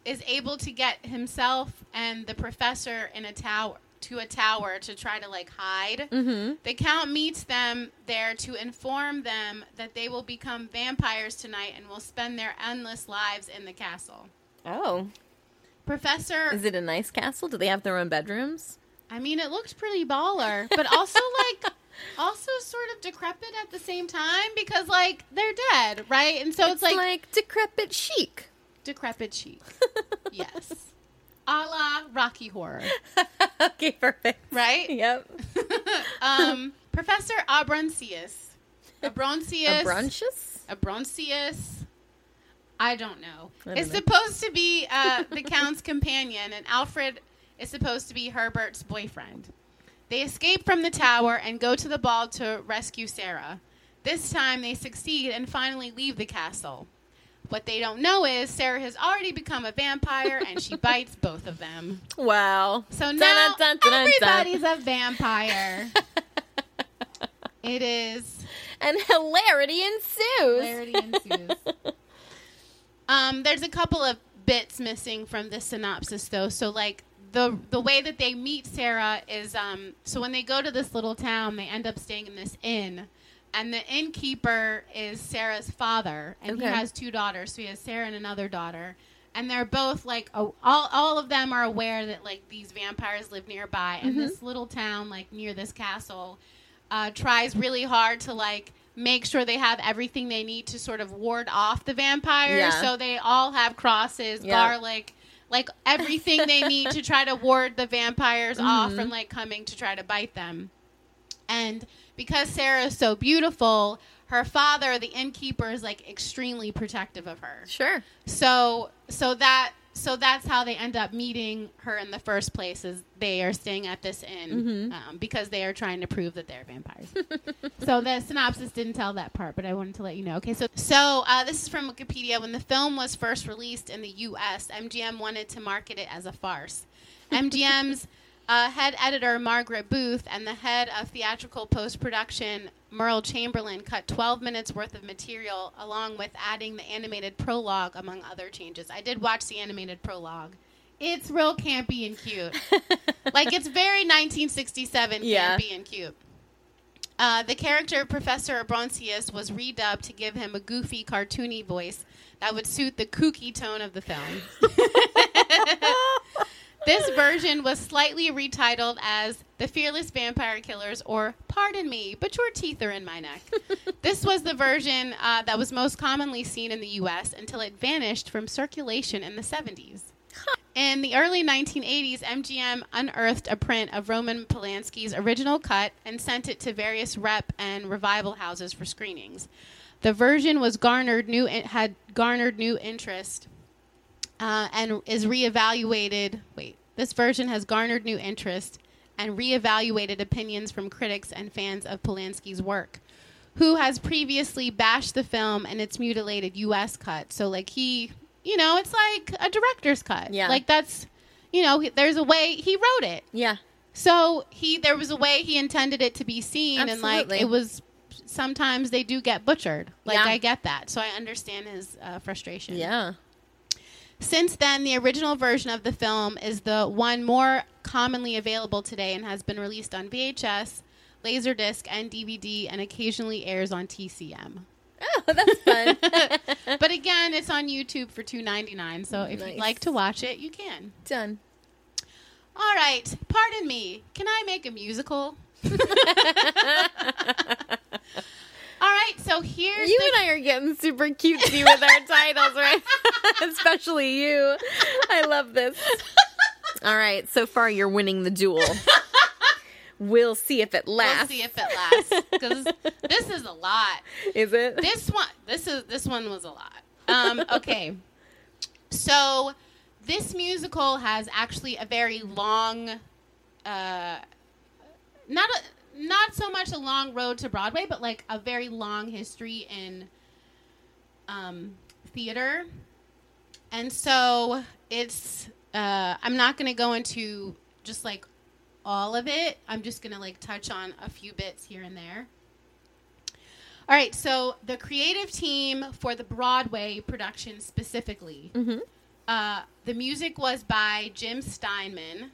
is able to get himself and the professor in a tower to a tower to try to like hide. Mm-hmm. The count meets them there to inform them that they will become vampires tonight and will spend their endless lives in the castle. Oh, Professor is it a nice castle? Do they have their own bedrooms? I mean, it looked pretty baller, but also like also sort of decrepit at the same time because like they're dead, right? And so it's, like, like decrepit chic. decrepit chic. yes. A la Rocky Horror, okay, perfect. right? Yep. um, Professor Abronsius. Abronsius. A brunches? Abronsius. I don't know. I don't it's know. supposed to be uh, the Count's companion, and Alfred is supposed to be Herbert's boyfriend. They escape from the tower and go to the ball to rescue Sarah. This time they succeed and finally leave the castle. What they don't know is Sarah has already become a vampire and she bites both of them. Wow. So now dun, dun, dun. everybody's a vampire. it is And hilarity ensues. Hilarity ensues. um, there's a couple of bits missing from the synopsis, though. So, like the the way that they meet Sarah is, um, so when they go to this little town, they end up staying in this inn, and the innkeeper is Sarah's father, and he has two daughters. So he has Sarah and another daughter. And they're both like, oh, all, all of them are aware that like these vampires live nearby, and this little town, like near this castle, uh, tries really hard to like make sure they have everything they need to sort of ward off the vampires. Yeah. So they all have crosses, Yeah. garlic, like everything they need to try to ward the vampires mm-hmm. off from like coming to try to bite them. And because Sarah is so beautiful, her father, the innkeeper, is like extremely protective of her. Sure. So so that so that's how they end up meeting her in the first place. Is they are staying at this inn um, because they are trying to prove that they're vampires. so the synopsis didn't tell that part, but I wanted to let you know. Okay, so so uh, this is from Wikipedia. When the film was first released in the U.S., MGM wanted to market it as a farce. MGM's uh, head editor Margaret Booth and the head of theatrical post production Merle Chamberlain cut 12 minutes worth of material along with adding the animated prologue among other changes. I did watch the animated prologue. It's real campy and cute. like it's very 1967 Yeah. campy and cute. Uh, the character Professor Abronsius was redubbed to give him a goofy, cartoony voice that would suit the kooky tone of the film. this version was slightly retitled as The Fearless Vampire Killers or Pardon Me, but your teeth are in my neck. this was the version uh, that was most commonly seen in the U.S. until it vanished from circulation in the 70s. In the early 1980s, MGM unearthed a print of Roman Polanski's original cut and sent it to various rep and revival houses for screenings. The version was garnered new had garnered new interest uh, and is reevaluated. Wait, this version has garnered new interest and reevaluated opinions from critics and fans of Polanski's work, who has previously bashed the film and its mutilated U.S. cut. So, like he, you know, it's like a director's cut. Yeah. like that's, you know, there's a way he wrote it. Yeah. So he there was a way he intended it to be seen, and like it was. Sometimes they do get butchered. Like Yeah. I get that, so I understand his uh, frustration. Yeah. Since then, the original version of the film is the one more commonly available today and has been released on VHS, Laserdisc, and DVD, and occasionally airs on TCM. Oh, that's fun. But again, it's on YouTube for two ninety nine. So if Nice. you'd like to watch it, you can. Done. All right, pardon me. Can I make a musical? Right, so here's You the- and I are getting super cutesy with our titles, right? Especially you. I love this. All right, so far you're winning the duel. We'll see if it lasts. We'll see if it lasts because this is a lot. Is it? this one this is this one was a lot um okay so this musical has actually a very long uh not a not so much a long road to broadway but like a very long history in um theater. And so it's uh i'm not going to go into just like all of it. I'm just going to like touch on a few bits here and there. All right, so the creative team for the Broadway production specifically, uh, the music was by Jim Steinman,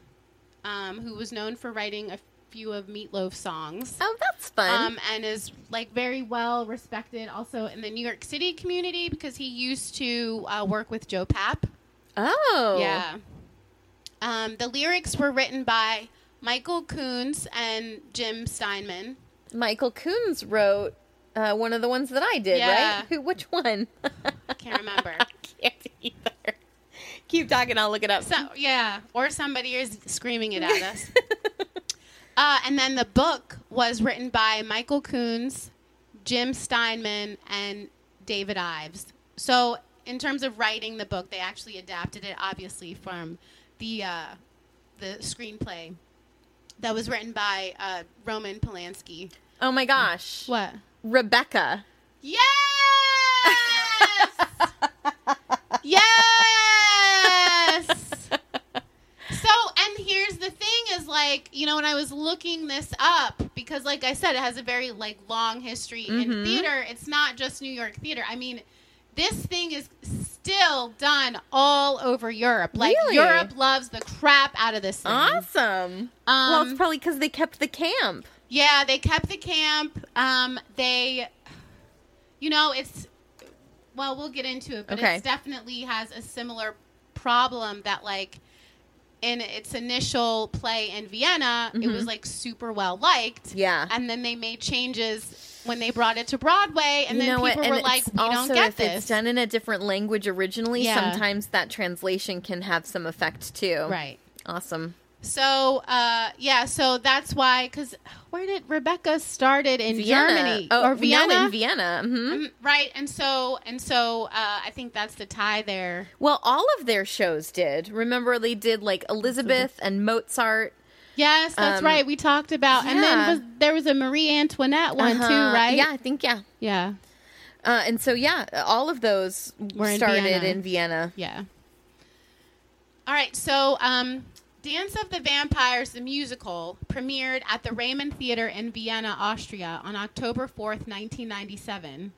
um, who was known for writing a few of Meatloaf songs. oh, that's fun. Um, and is like very well respected also in the New York City community because he used to uh, work with Joe Papp. oh. Yeah. Um, the lyrics were written by Michael Kunze and Jim Steinman. Michael Kunze wrote uh, one of the ones that I did, Yeah. right? Who? Which one? I Can't remember. I Can't either. Keep talking. I'll look it up. So yeah, or somebody is screaming it at us. uh, and then the book was written by Michael Kunze, Jim Steinman, and David Ives. So in terms of writing the book, they actually adapted it, obviously, from the uh, the screenplay that was written by uh, Roman Polanski. oh my gosh. What? Rebecca. Yes! yes! So, and here's the thing is like, you know, when I was looking this up, because like I said, it has a very like long history in theater. It's not just New York theater. I mean, this thing is still done all over Europe. Like Really? Europe loves the crap out of this thing. Awesome. well, Um, it's probably because they kept the camp. Yeah, they kept the camp. Um, they, you know, it's well, we'll get into it, but Okay. it definitely has a similar problem that like in its initial play in Vienna, it was like super well liked. Mm-hmm. Yeah. and then they made changes when they brought it to Broadway, and you then people were like, "We also, don't get if this." it's done in a different language originally, Yeah. sometimes that translation can have some effect too. right. Awesome. So uh, yeah, so that's why. Because where did Rebecca started in Vienna. Germany Oh, or Vienna? No, in Vienna. hmm Mm, right, and so and so uh, I think that's the tie there. Well, all of their shows did. Remember, they did like Elizabeth and Mozart. Yes, that's Um, right. We talked about, and then was, there was a Marie Antoinette one Uh-huh. too, right? Yeah, I think yeah. yeah, Uh, and so yeah, all of those Were in started Vienna. in Vienna. yeah. All right, so um, Dance of the Vampires, the musical, premiered at the Raimund Theater in Vienna, Austria, on October fourth, nineteen ninety-seven,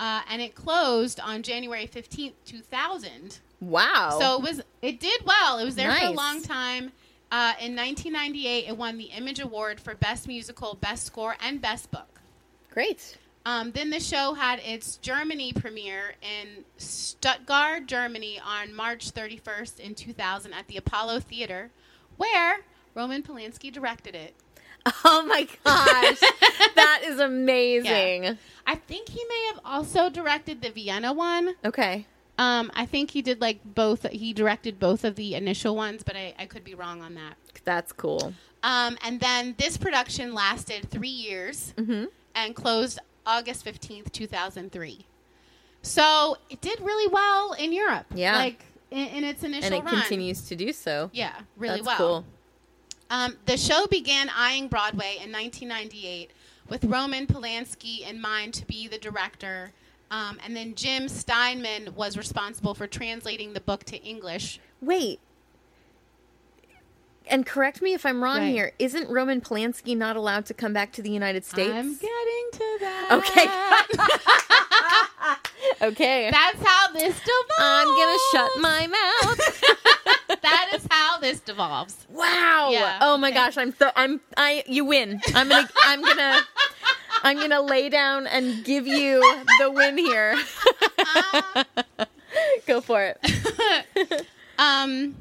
uh, and it closed on January fifteenth, two thousand. Wow. So it was it did well. It was there for a long time. Uh, in 1998, it won the Image Award for Best Musical, Best Score, and Best Book. great. Um, then the show had its Germany premiere in Stuttgart, Germany, on March 31st in 2000 at the Apollo Theater, where Roman Polanski directed it. Oh my gosh, that is amazing. I think he may have also directed the Vienna one. Okay. Um, I think he did like both. He directed both of the initial ones, but I, I could be wrong on that. That's cool. Um, and then this production lasted three years Mm-hmm. and closed August 15th, 2003. So it did really well in Europe. Yeah. Like in, in its initial And it run. continues to do so. Yeah, really That's well. cool. Um, the show began eyeing Broadway in 1998 with Roman Polanski in mind to be the director. Um, and then Jim Steinman was responsible for translating the book to English. Wait. And correct me if I'm wrong Right. here. Isn't Roman Polanski not allowed to come back to the United States? I'm getting to that. Okay. okay. That's how this devolves. I'm gonna shut my mouth. that is how this devolves. wow. Yeah, oh my okay. gosh. I'm so I'm I you win. I'm gonna I'm gonna I'm gonna lay down and give you the win here. Go for it. Um,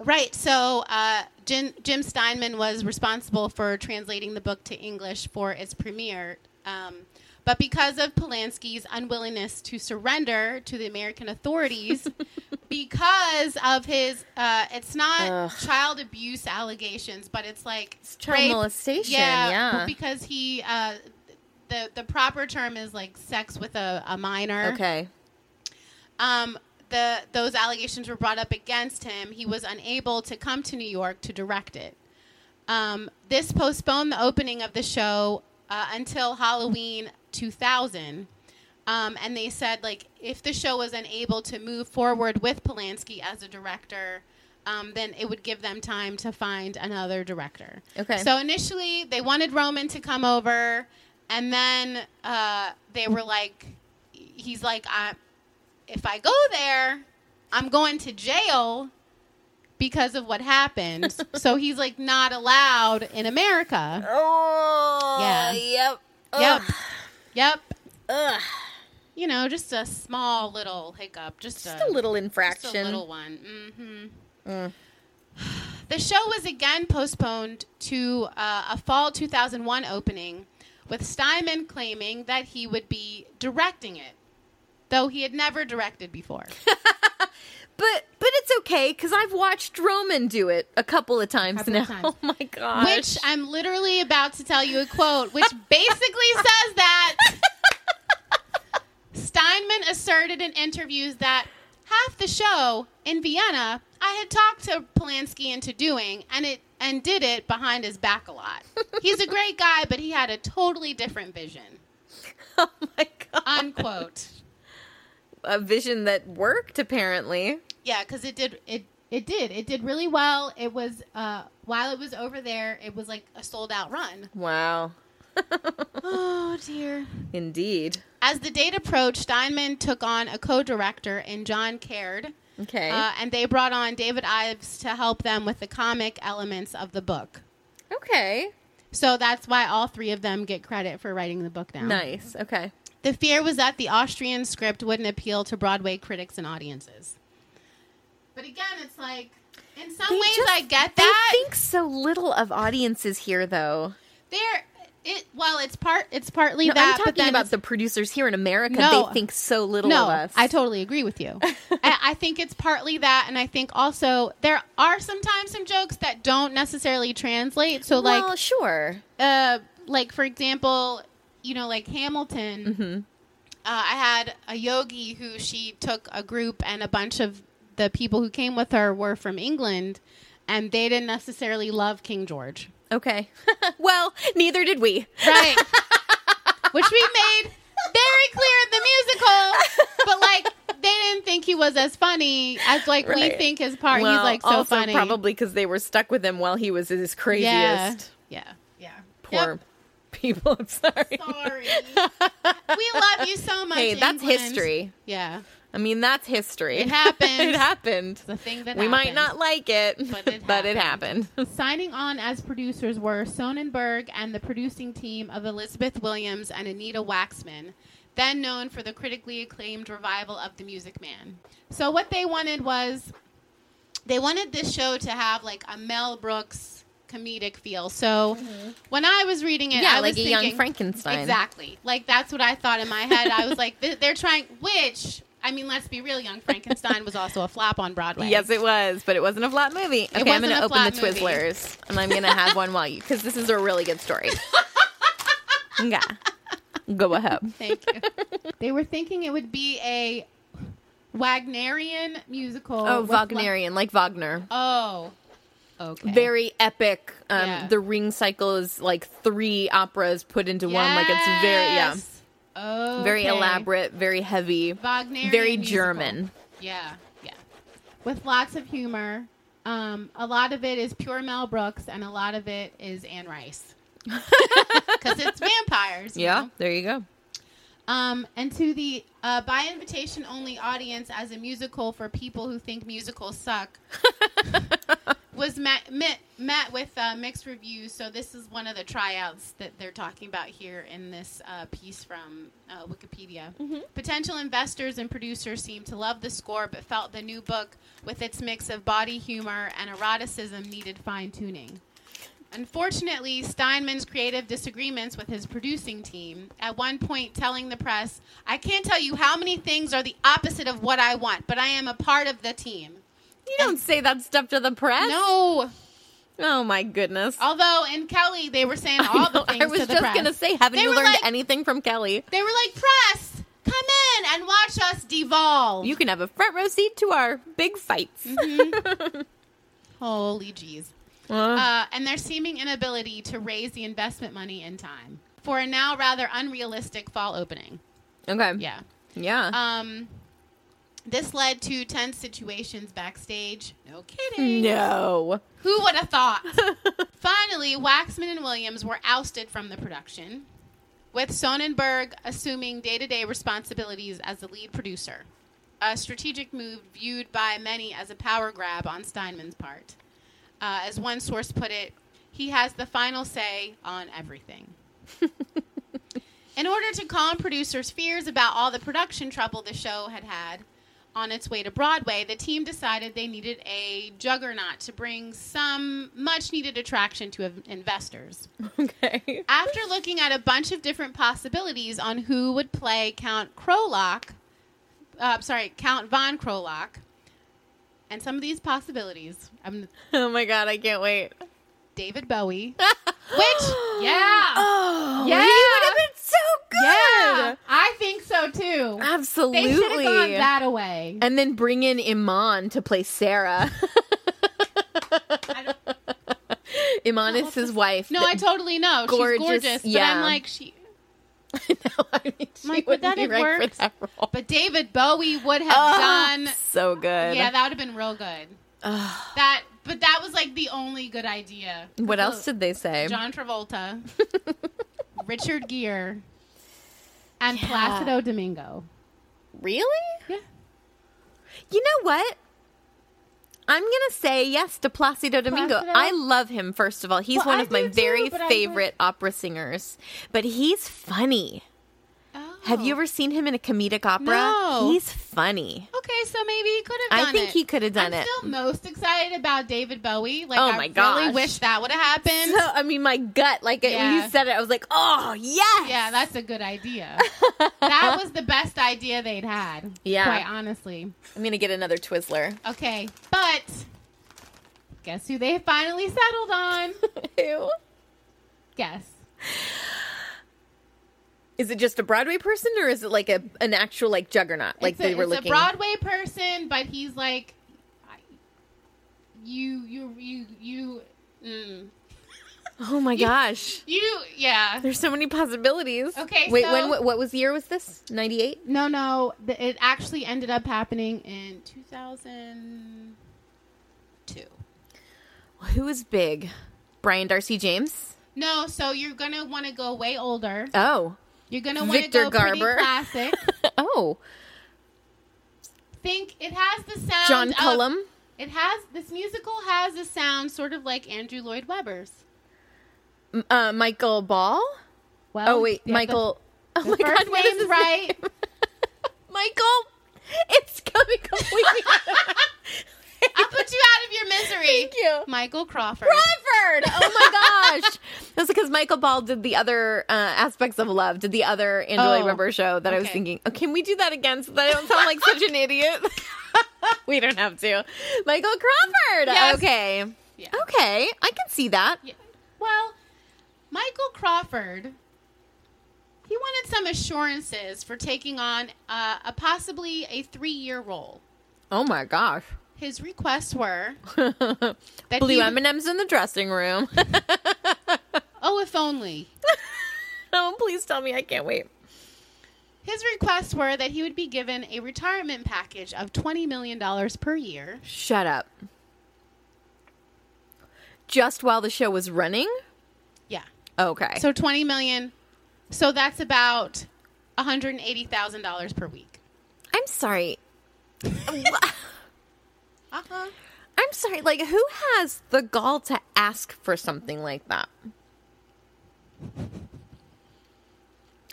right. So uh, Jim, Jim Steinman was responsible for translating the book to English for its premiere. Um, but because of Polanski's unwillingness to surrender to the American authorities, because of his, uh, it's not Ugh. child abuse allegations, but it's like It's child molestation, yeah. but because he, uh, the the proper term is like sex with a, a minor Okay. um, the those allegations were brought up against him. He was unable to come to New York to direct it. Um, this postponed the opening of the show uh, until Halloween 2000. Um, and they said, like, if the show was unable to move forward with Polanski as a director, um, then it would give them time to find another director. Okay. So initially, they wanted Roman to come over, and then uh, they were like, he's like, I, if I go there, I'm going to jail because of what happened. so he's like not allowed in America. Oh. Yeah. Yep. Yep. Yep. Ugh. You know, just a small little hiccup, just, Just a little infraction. just a little one. hmm The show was again postponed to uh, a fall 2001 opening, with Steinman claiming that he would be directing it, though he had never directed before. But but it's okay because I've watched Roman do it a couple of times Couple now. of times. Oh my gosh! Which I'm literally about to tell you a quote, which basically says that Steinman asserted in interviews that half the show in Vienna I had talked to Polanski into doing, and it and did it behind his back a lot. He's a great guy, but he had a totally different vision. oh my god! Unquote. A vision that worked apparently. Yeah, because it did it. It did. It did really well. It was uh, while it was over there, it was like a sold out run. Wow. Oh dear. Indeed. As the date approached, Steinman took on a co-director in John Caird, Okay. uh, and they brought on David Ives to help them with the comic elements of the book. okay. So that's why all three of them get credit for writing the book down. Nice. Okay. The fear was that the Austrian script wouldn't appeal to Broadway critics and audiences. But again, it's like in some They ways just- I get that. They think so little of audiences here, though. they're It well, it's part. It's partly No, that. I'm talking about the producers here in America. No. They think so little no, of us. I totally agree with you. I, I think it's partly that, and I think also there are sometimes some jokes that don't necessarily translate. So, like, well, sure. uh, like for example, you know, like Hamilton. Mm-hmm. Uh, I had a yogi who she took a group, and a bunch of the people who came with her were from England, and they didn't necessarily love King George, Okay. well, neither did we. right? Which we made very clear in the musical, but like they didn't think he was as funny as like we think his part. Well, He's like so also funny, probably because they were stuck with him while he was his craziest. Yeah, yeah, yeah. Poor Yep. People. I'm sorry. Sorry. we love you so much. Hey, that's England. history. Yeah. I mean, that's history. It happened. it happened. The thing that We might not like it, But it but it happened. happened. Signing on as producers were Sonenberg and the producing team of Elizabeth Williams and Anita Waxman, then known for the critically acclaimed revival of The Music Man. So what they wanted was they wanted this show to have like a Mel Brooks comedic feel. So when I was reading it, Mm-hmm. Yeah, I like was a young Frankenstein. Exactly. Like that's what I thought in my head. I was like, they're trying. Which I mean, let's be real. Young Frankenstein was also a flop on Broadway. Yes, it was, but it wasn't a flop movie. Okay, I'm going to open the movie. Twizzlers, and I'm going to have one while you, because this is a really good story. yeah, go ahead. Thank you. they were thinking it would be a Wagnerian musical. Oh, Wagnerian, like Wagner. oh, okay. Very epic. Um, Yeah. The Ring cycle is like three operas put into one. Like it's very, yeah, Okay. very elaborate, very heavy, Wagnerian very musical. German. Yeah, yeah. With lots of humor. Um, a lot of it is pure Mel Brooks, and a lot of it is Anne Rice. Because it's vampires. Yeah, know? there you go. Um, and to the uh, by invitation only audience as a musical for people who think musicals suck was met, met, met with uh, mixed reviews. So this is one of the tryouts that they're talking about here in this uh, piece from uh, Wikipedia. Potential investors and producers seemed to love the score, but felt the new book, with its mix of body humor and eroticism, needed fine tuning. Unfortunately, Steinman's creative disagreements with his producing team, at one point telling the press, I can't tell you how many things are the opposite of what I want, but I am a part of the team. You don't say that stuff to the press. No. Oh my goodness. Although in Kelly, they were saying all the I things was to the just press. gonna say, haven't They you were learned like- anything from Kelly? They were like, press, come in and watch us devolve. You can have a front row seat to our big fights. Holy jeez. Uh, Uh, and their seeming inability to raise the investment money in time for a now rather unrealistic fall opening. okay. Yeah. Yeah. Um, this led to tense situations backstage. No kidding. no. Who would have thought? Finally, Waxman and Williams were ousted from the production, with Sonenberg assuming day to day responsibilities as the lead producer. A strategic move viewed by many as a power grab on Steinman's part. Uh, as one source put it, he has the final say on everything. In order to calm producers' fears about all the production trouble the show had had on its way to Broadway, the team decided they needed a juggernaut to bring some much needed attraction to investors. Okay. After looking at a bunch of different possibilities on who would play Count Krolock, uh, sorry, Count von Krolock, and some of these possibilities, I'm, Oh my god, I can't wait. David Bowie, which, yeah, Oh, Yeah. he would have been so good. yeah, I think so too. Absolutely. They should have gone that away. and then bring in Iman to play Sarah. Iman is his oh, wife. No, I totally know. Gorgeous, She's gorgeous. But. I'm like, she. know. I mean, she Like, would that have right worked? that. But David Bowie would have Oh, done. so good. Yeah, that would have been real good. that, but that was like the only good idea. what else did they say? John Travolta, Richard Gere, and Yeah. Placido Domingo. Really? Yeah. You know what? I'm gonna say yes to Placido Domingo. Placido? I love him. First of all, he's Well, one I of my too, very favorite opera singers. But he's funny. Oh. Have you oh. ever seen him in a comedic opera? No. He's funny. Okay, so maybe he could have I done think it. he could have done it. I'm it. still most excited about David Bowie. Like, Oh my I my really gosh. wish that would have happened. So, I mean, my gut, like it, when Yeah. you said it, I was like, oh yes, yeah, that's a good idea. that was the best idea they'd had. Yeah. Quite honestly. I'm gonna get another Twizzler. Okay, but guess who they finally settled on? Ew. Guess. Is it just a Broadway person, or is it like a an actual like juggernaut? Like it's they a, were it's looking. a Broadway person, but he's like, you, you, you, you, mm. oh my gosh, you, yeah. there's so many possibilities. Okay, wait, so- when? What, what was the year? Was this ninety eight? No, no, it actually ended up happening in 2002. Who was big? Brian Darcy James. No, so you're gonna want to go way older. Oh, You're gonna want to go pretty Garber. classic. oh, Think it has the sound. John of- Cullum. It has this musical has a sound sort of like Andrew Lloyd Webber's. M- Uh, Michael Ball. Well, oh wait, yeah, Michael. The, oh the my first God, what is right. Michael. It's coming completely. I'll put you out of your misery. Thank you. Michael Crawford. Crawford. Oh my gosh. That's because Michael Ball did the other uh, aspects of love, did the other Lloyd Oh, show that I was thinking, oh, can we do that again so that I don't sound like such an idiot? we don't have to. Michael Crawford. Yes. Okay. Yeah. Okay. I can see that. Yeah. Well, Michael Crawford, he wanted some assurances for taking on uh, a possibly a three-year role. Oh my gosh. His requests were that Blue he M&M's in the dressing room. oh, if only. oh, please tell me I can't wait. His requests were that he would be given a retirement package of $20 million per year. Shut up. Just while the show was running? Yeah. Okay. So 20 million. So that's about $180,000 per week. I'm sorry. Uh-huh. I'm sorry. Like, who has the gall to ask for something like that?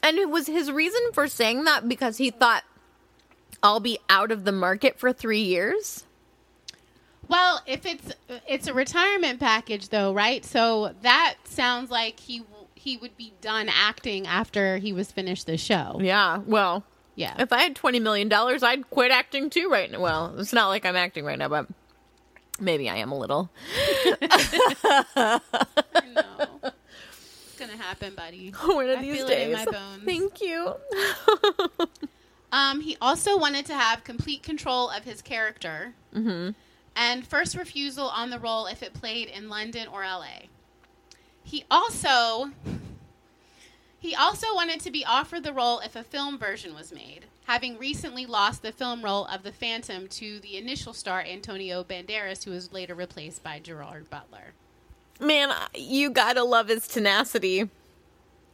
And it was his reason for saying that because he thought I'll be out of the market for three years. Well, if it's it's a retirement package though, right? So that sounds like he he would be done acting after he was finished the show. Yeah. Well, Yeah. if I had twenty million dollars, I'd quit acting too right now. Well, it's not like I'm acting right now, but maybe I am a little. no. It's going to happen, buddy. One of I these days. it in my bones. Thank you. Um, he also wanted to have complete control of his character and first refusal on the role if it played in London or LA. He also he also wanted to be offered the role if a film version was made, having recently lost the film role of the Phantom to the initial star Antonio Banderas, who was later replaced by Gerard Butler. Man, you gotta love his tenacity.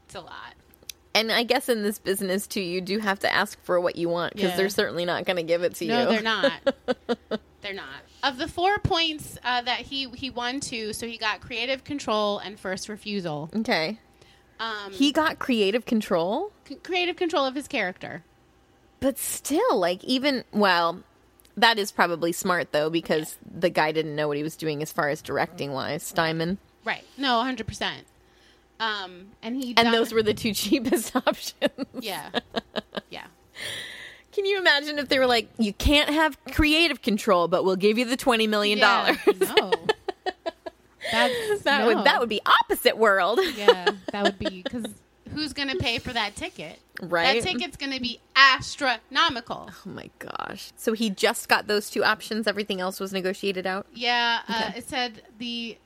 It's a lot. And I guess in this business too, you do have to ask for what you want because Yeah. they're certainly not going to give it to you. No, they're not. they're not. Of the four points uh, that he he won two, so he got creative control and first refusal. Okay. Um, He got creative control, c- creative control of his character. but still, like even well, that is probably smart though because the guy didn't know what he was doing as far as directing wise. Steinman, Right? No, hundred percent. Um, and he and those were the two cheapest options. yeah, yeah. Can you imagine if they were like, "You can't have creative control, but we'll give you the twenty million dollars"? Yeah, no, that's that no. would that would be opposite world, yeah, that would be because who's going to pay for that ticket? right? That ticket's going to be astronomical. Oh my gosh. So he just got those two options. Everything else was negotiated out. Yeah, uh, Okay. it said the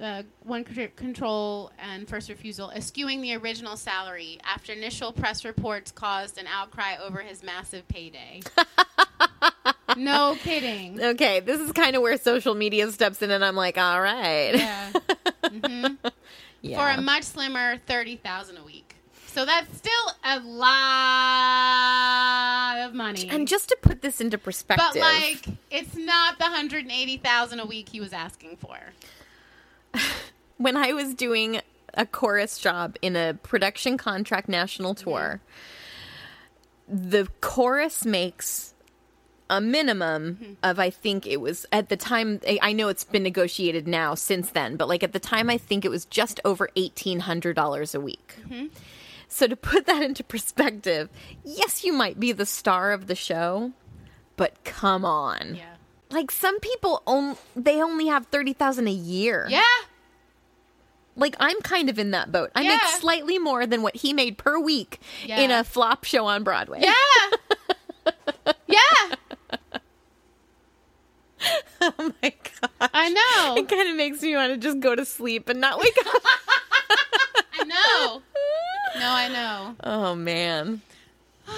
uh, one control and first refusal eschewing the original salary after initial press reports caused an outcry over his massive payday. no kidding. Okay, this is kind of where social media steps in, and I'm like, all right. Yeah. hmm Yeah. For a much slimmer thirty thousand a week. So that's still a lot of money. and just to put this into perspective, but like, it's not the hundred and eighty thousand a week he was asking for. when I was doing a chorus job in a production contract national tour, the chorus makes a minimum mm-hmm. of I think it was at the time I- know it's been negotiated now since then, but like at the time I think it was just over eighteen hundred dollars a week. Mm-hmm. So to put that into perspective, yes, you might be the star of the show, but come on, Yeah. like some people on, they only have thirty thousand a year. Yeah. Like I'm kind of in that boat. I make slightly more than what he made per week Yeah. in a flop show on Broadway. Yeah. oh my god. I know. It kind of makes me want to just go to sleep and not wake up. I know. No, I know. oh man.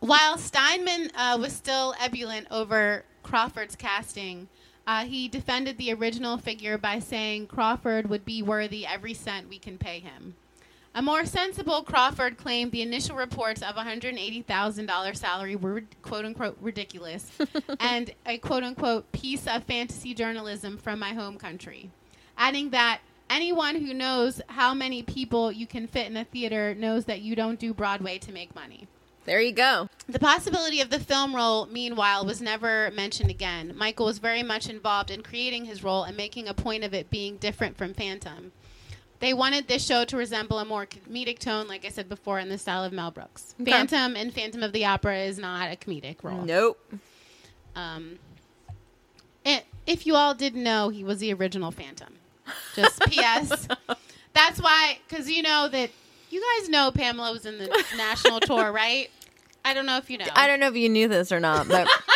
While Steinman uh, was still ebullient over Crawford's casting, uh, he defended the original figure by saying Crawford would be worthy every cent we can pay him. A more sensible Crawford claimed the initial reports of $180,000 salary were quote unquote ridiculous and a quote unquote piece of fantasy journalism from my home country. Adding that anyone who knows how many people you can fit in a theater knows that you don't do Broadway to make money. There you go. The possibility of the film role, meanwhile, was never mentioned again. Michael was very much involved in creating his role and making a point of it being different from Phantom. They wanted this show to resemble a more comedic tone, like I said before, in the style of Mel Brooks. Okay. Phantom and Phantom of the Opera is not a comedic role. Nope. Um, it, if you all didn't know, he was the original Phantom. Just P.S. That's why, because you know that you guys know Pamela was in the national tour, right? I don't know if you know. I don't know if you knew this or not, but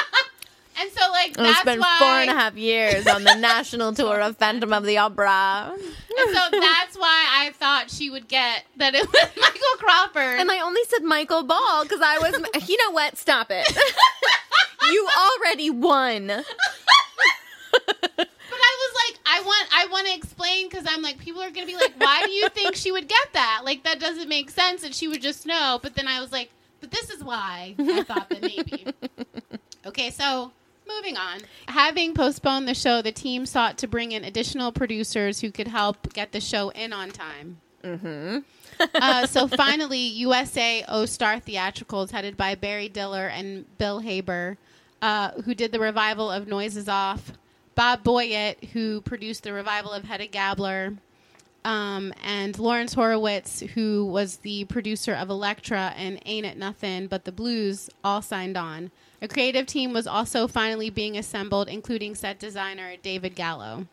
And so, like, I that's spent why. four and a half years on the national tour of Phantom of the Opera. And so that's why I thought she would get that it was Michael Crawford. And I only said Michael Ball because I was, you know what? Stop it. you already won. but I was like, I want, I want to explain because I'm like, people are gonna be like, why do you think she would get that? Like, that doesn't make sense, and she would just know. But then I was like, but this is why I thought that maybe. Okay, so moving on. Having postponed the show, the team sought to bring in additional producers who could help get the show in on time. Mm-hmm. uh, so finally, USA Ostar Theatricals, headed by Barry Diller and Bill Haber, uh, who did the revival of Noises Off, Bob Boyett, who produced the revival of Hedda Gabler, um, and Lawrence Horowitz, who was the producer of Elektra and Ain't It Nothing But the Blues, all signed on. A creative team was also finally being assembled, including set designer David Gallo.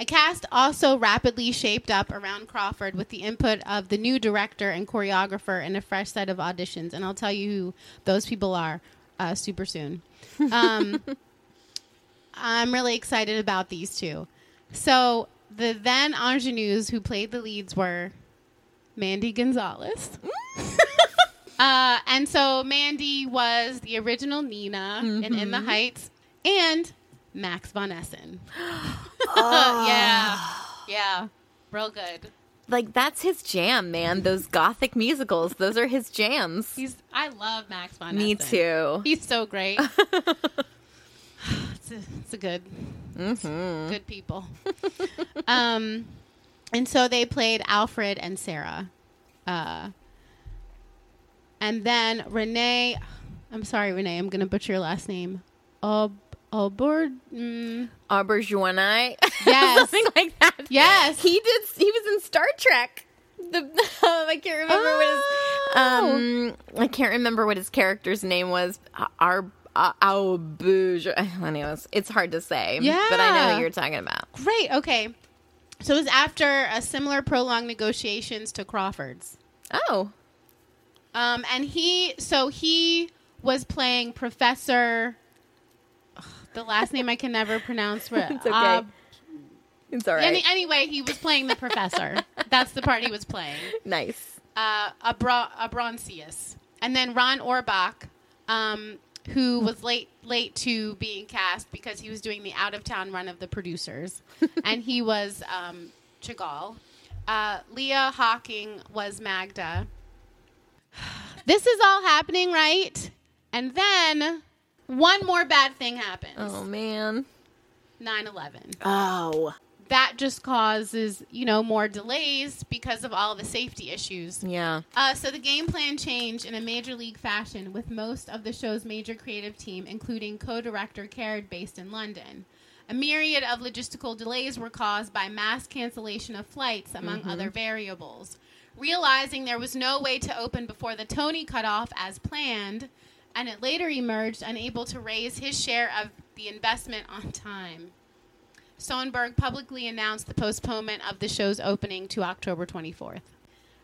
A cast also rapidly shaped up around Crawford with the input of the new director and choreographer and a fresh set of auditions. And I'll tell you who those people are uh, super soon. Um, I'm really excited about these two. So the then ingenues who played the leads were Mandy Gonzalez. uh, and so Mandy was the original Nina in In the Heights and Max von Essen. oh. yeah. Yeah. Real good. Like, that's his jam, man. Those gothic musicals, those are his jams. He's I love Max von Essen. Me Essen. too. He's so great. it's, a, it's a good, good people. um, and so they played Alfred and Sarah, uh, and then René. I'm sorry, René. I'm gonna butcher your last name. Ob Obord. Mm, Auberjournite. Yes. Something like that. Yes. He did, he was in Star Trek. The, I can't remember what his, um, I can't remember what his character's name was. Uh, Auberge. Anyways, it's hard to say. Yeah. But I know who you're talking about. great. Okay. So it was after a similar prolonged negotiations to Crawford's. Oh. Um, and he, so he was playing Professor. ugh, the last name I can never pronounce. It's okay. Uh, It's all right. any, anyway, he was playing the professor. That's the part he was playing. nice. Uh, Abra- Abronsius. And then Ron Orbach, um, who was late late to being cast because he was doing the out of town run of the producers, and he was um, Chagall. Uh, Leah Hocking was Magda. This is all happening, right? And then one more bad thing happens. Oh, man. 9 11. Oh. that just causes, you know, more delays because of all the safety issues. Yeah. Uh, so the game plan changed in a major league fashion with most of the show's major creative team, including co-director Caird, based in London. A myriad of logistical delays were caused by mass cancellation of flights, among other variables. Realizing there was no way to open before the Tony cutoff as planned, and it later emerged unable to raise his share of the investment on time. Sonenberg publicly announced the postponement of the show's opening to October 24th.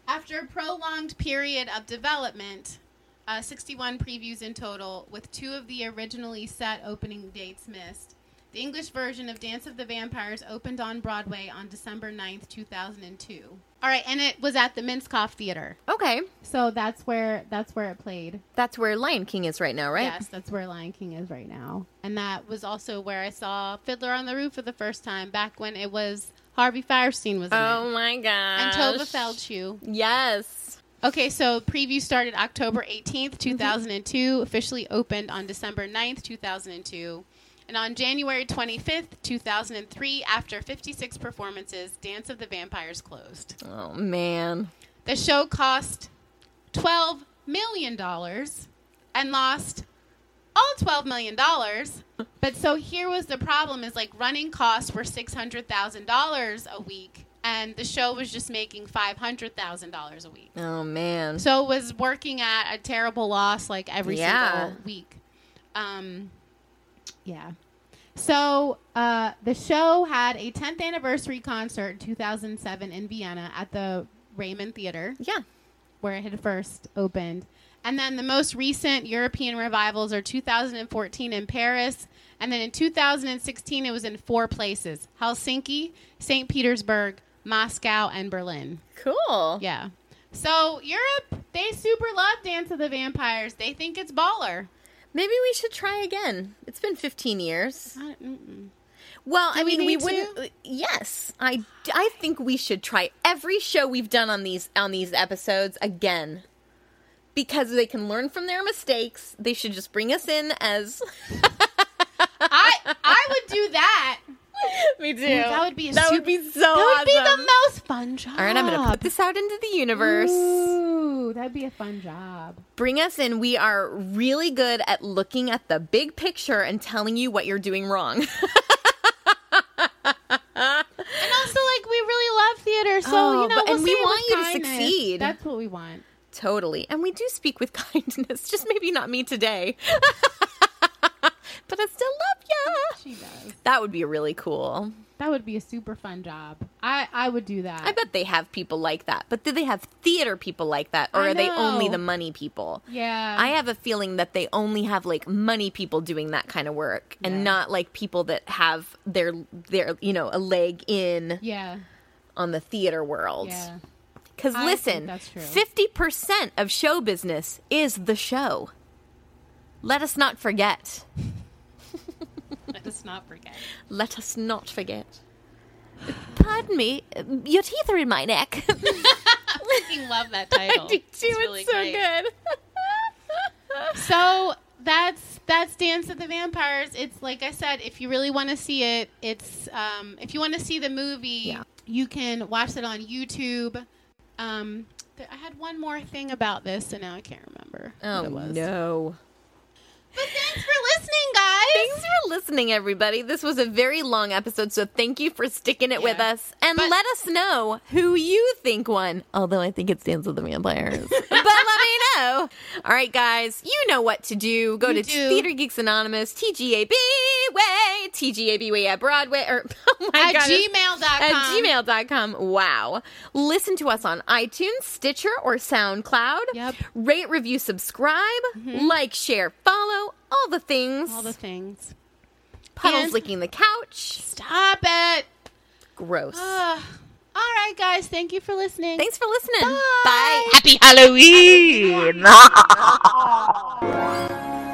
After a prolonged period of development, uh, 61 previews in total, with two of the originally set opening dates missed, the English version of Dance of the Vampires opened on Broadway on December 9th, 2002. All right, and it was at the Minskoff Theater. Okay. So that's where that's where it played. That's where Lion King is right now, right? Yes, that's where Lion King is right now. And that was also where I saw Fiddler on the Roof for the first time back when it was Harvey Fierstein was in Oh it. my gosh. And Tova Feldshuh. Yes. Okay, so preview started October 18th, Mm-hmm. 2002, officially opened on December 9th, 2002. And on January 25th, 2003, after 56 performances, Dance of the Vampires closed. Oh man. The show cost $12 million and lost all $12 million. But so here was the problem is like running costs were $600,000 a week and the show was just making $500,000 a week. Oh man. So it was working at a terrible loss like every Yeah. single week. Um, yeah. So uh, the show had a 10th anniversary concert in 2007 in Vienna at the Raimund Theater, Yeah. where it had first opened. And then the most recent European revivals are 2014 in Paris. And then in 2016, it was in four places Helsinki, St. Petersburg, Moscow, and Berlin. Cool. Yeah. So Europe, they super love Dance of the Vampires. They think it's baller. Maybe we should try again. It's been 15 years. I-. Well, I Do we mean, we wouldn't. uh, Yes, I, I think we should try every show we've done on these on these episodes again, because they can learn from their mistakes. They should just bring us in as. I I would do that. Me too. that would be a that would be so. That would be the most fun job. All right, I'm gonna put this out into the universe. Ooh, that'd be a fun job. Bring us in. We are really good at looking at the big picture and telling you what you're doing wrong. And also, like, we really love theater, so Oh, you know, but- we'll and we want with you to succeed. That's what we want. Totally. And we do speak with kindness, just maybe not me today. but I still love ya. She does. That would be really cool. That would be a super fun job. I I would do that. I bet they have people like that. But do they have theater people like that? Or I are they only the money people? Yeah. I have a feeling that they only have like money people doing that kind of work and not like people that have their their you know a leg in Yeah. on the theater world. Yeah. Cuz listen, that's true. 50% of show business is the show. Let us not forget. Us not forget. Let us not forget. Pardon me, your teeth are in my neck. I fucking love that title. I do too. It's It's, so great. good. So that's that's Dance of the Vampires. It's like I said, if you really want to see it, it's um, if you want to see the movie, Yeah. you can watch it on YouTube. Um, th- I had one more thing about this, and now I can't remember Oh what it was. no. But thanks for listening, guys. Thanks for listening, everybody. This was a very long episode, so thank you for sticking it with us. And But- let us know who you think won. Although I think it stands with the Vampires. but let me know. All right, guys, you know what to do. Go You to do. Theater Geeks Anonymous, TGAB Way, TGAB Way at Broadway, or oh my At God, gmail.com. At gmail.com. Wow. Listen to us on iTunes, Stitcher, or SoundCloud. Yep. Rate, review, subscribe, mm-hmm. like, share, follow, all the things. All the things. Puddles And- licking the couch. Stop it. Gross. Ugh. all right, guys. Thank you for listening. Thanks for listening. Bye. Bye. Happy Halloween!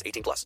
18 plus.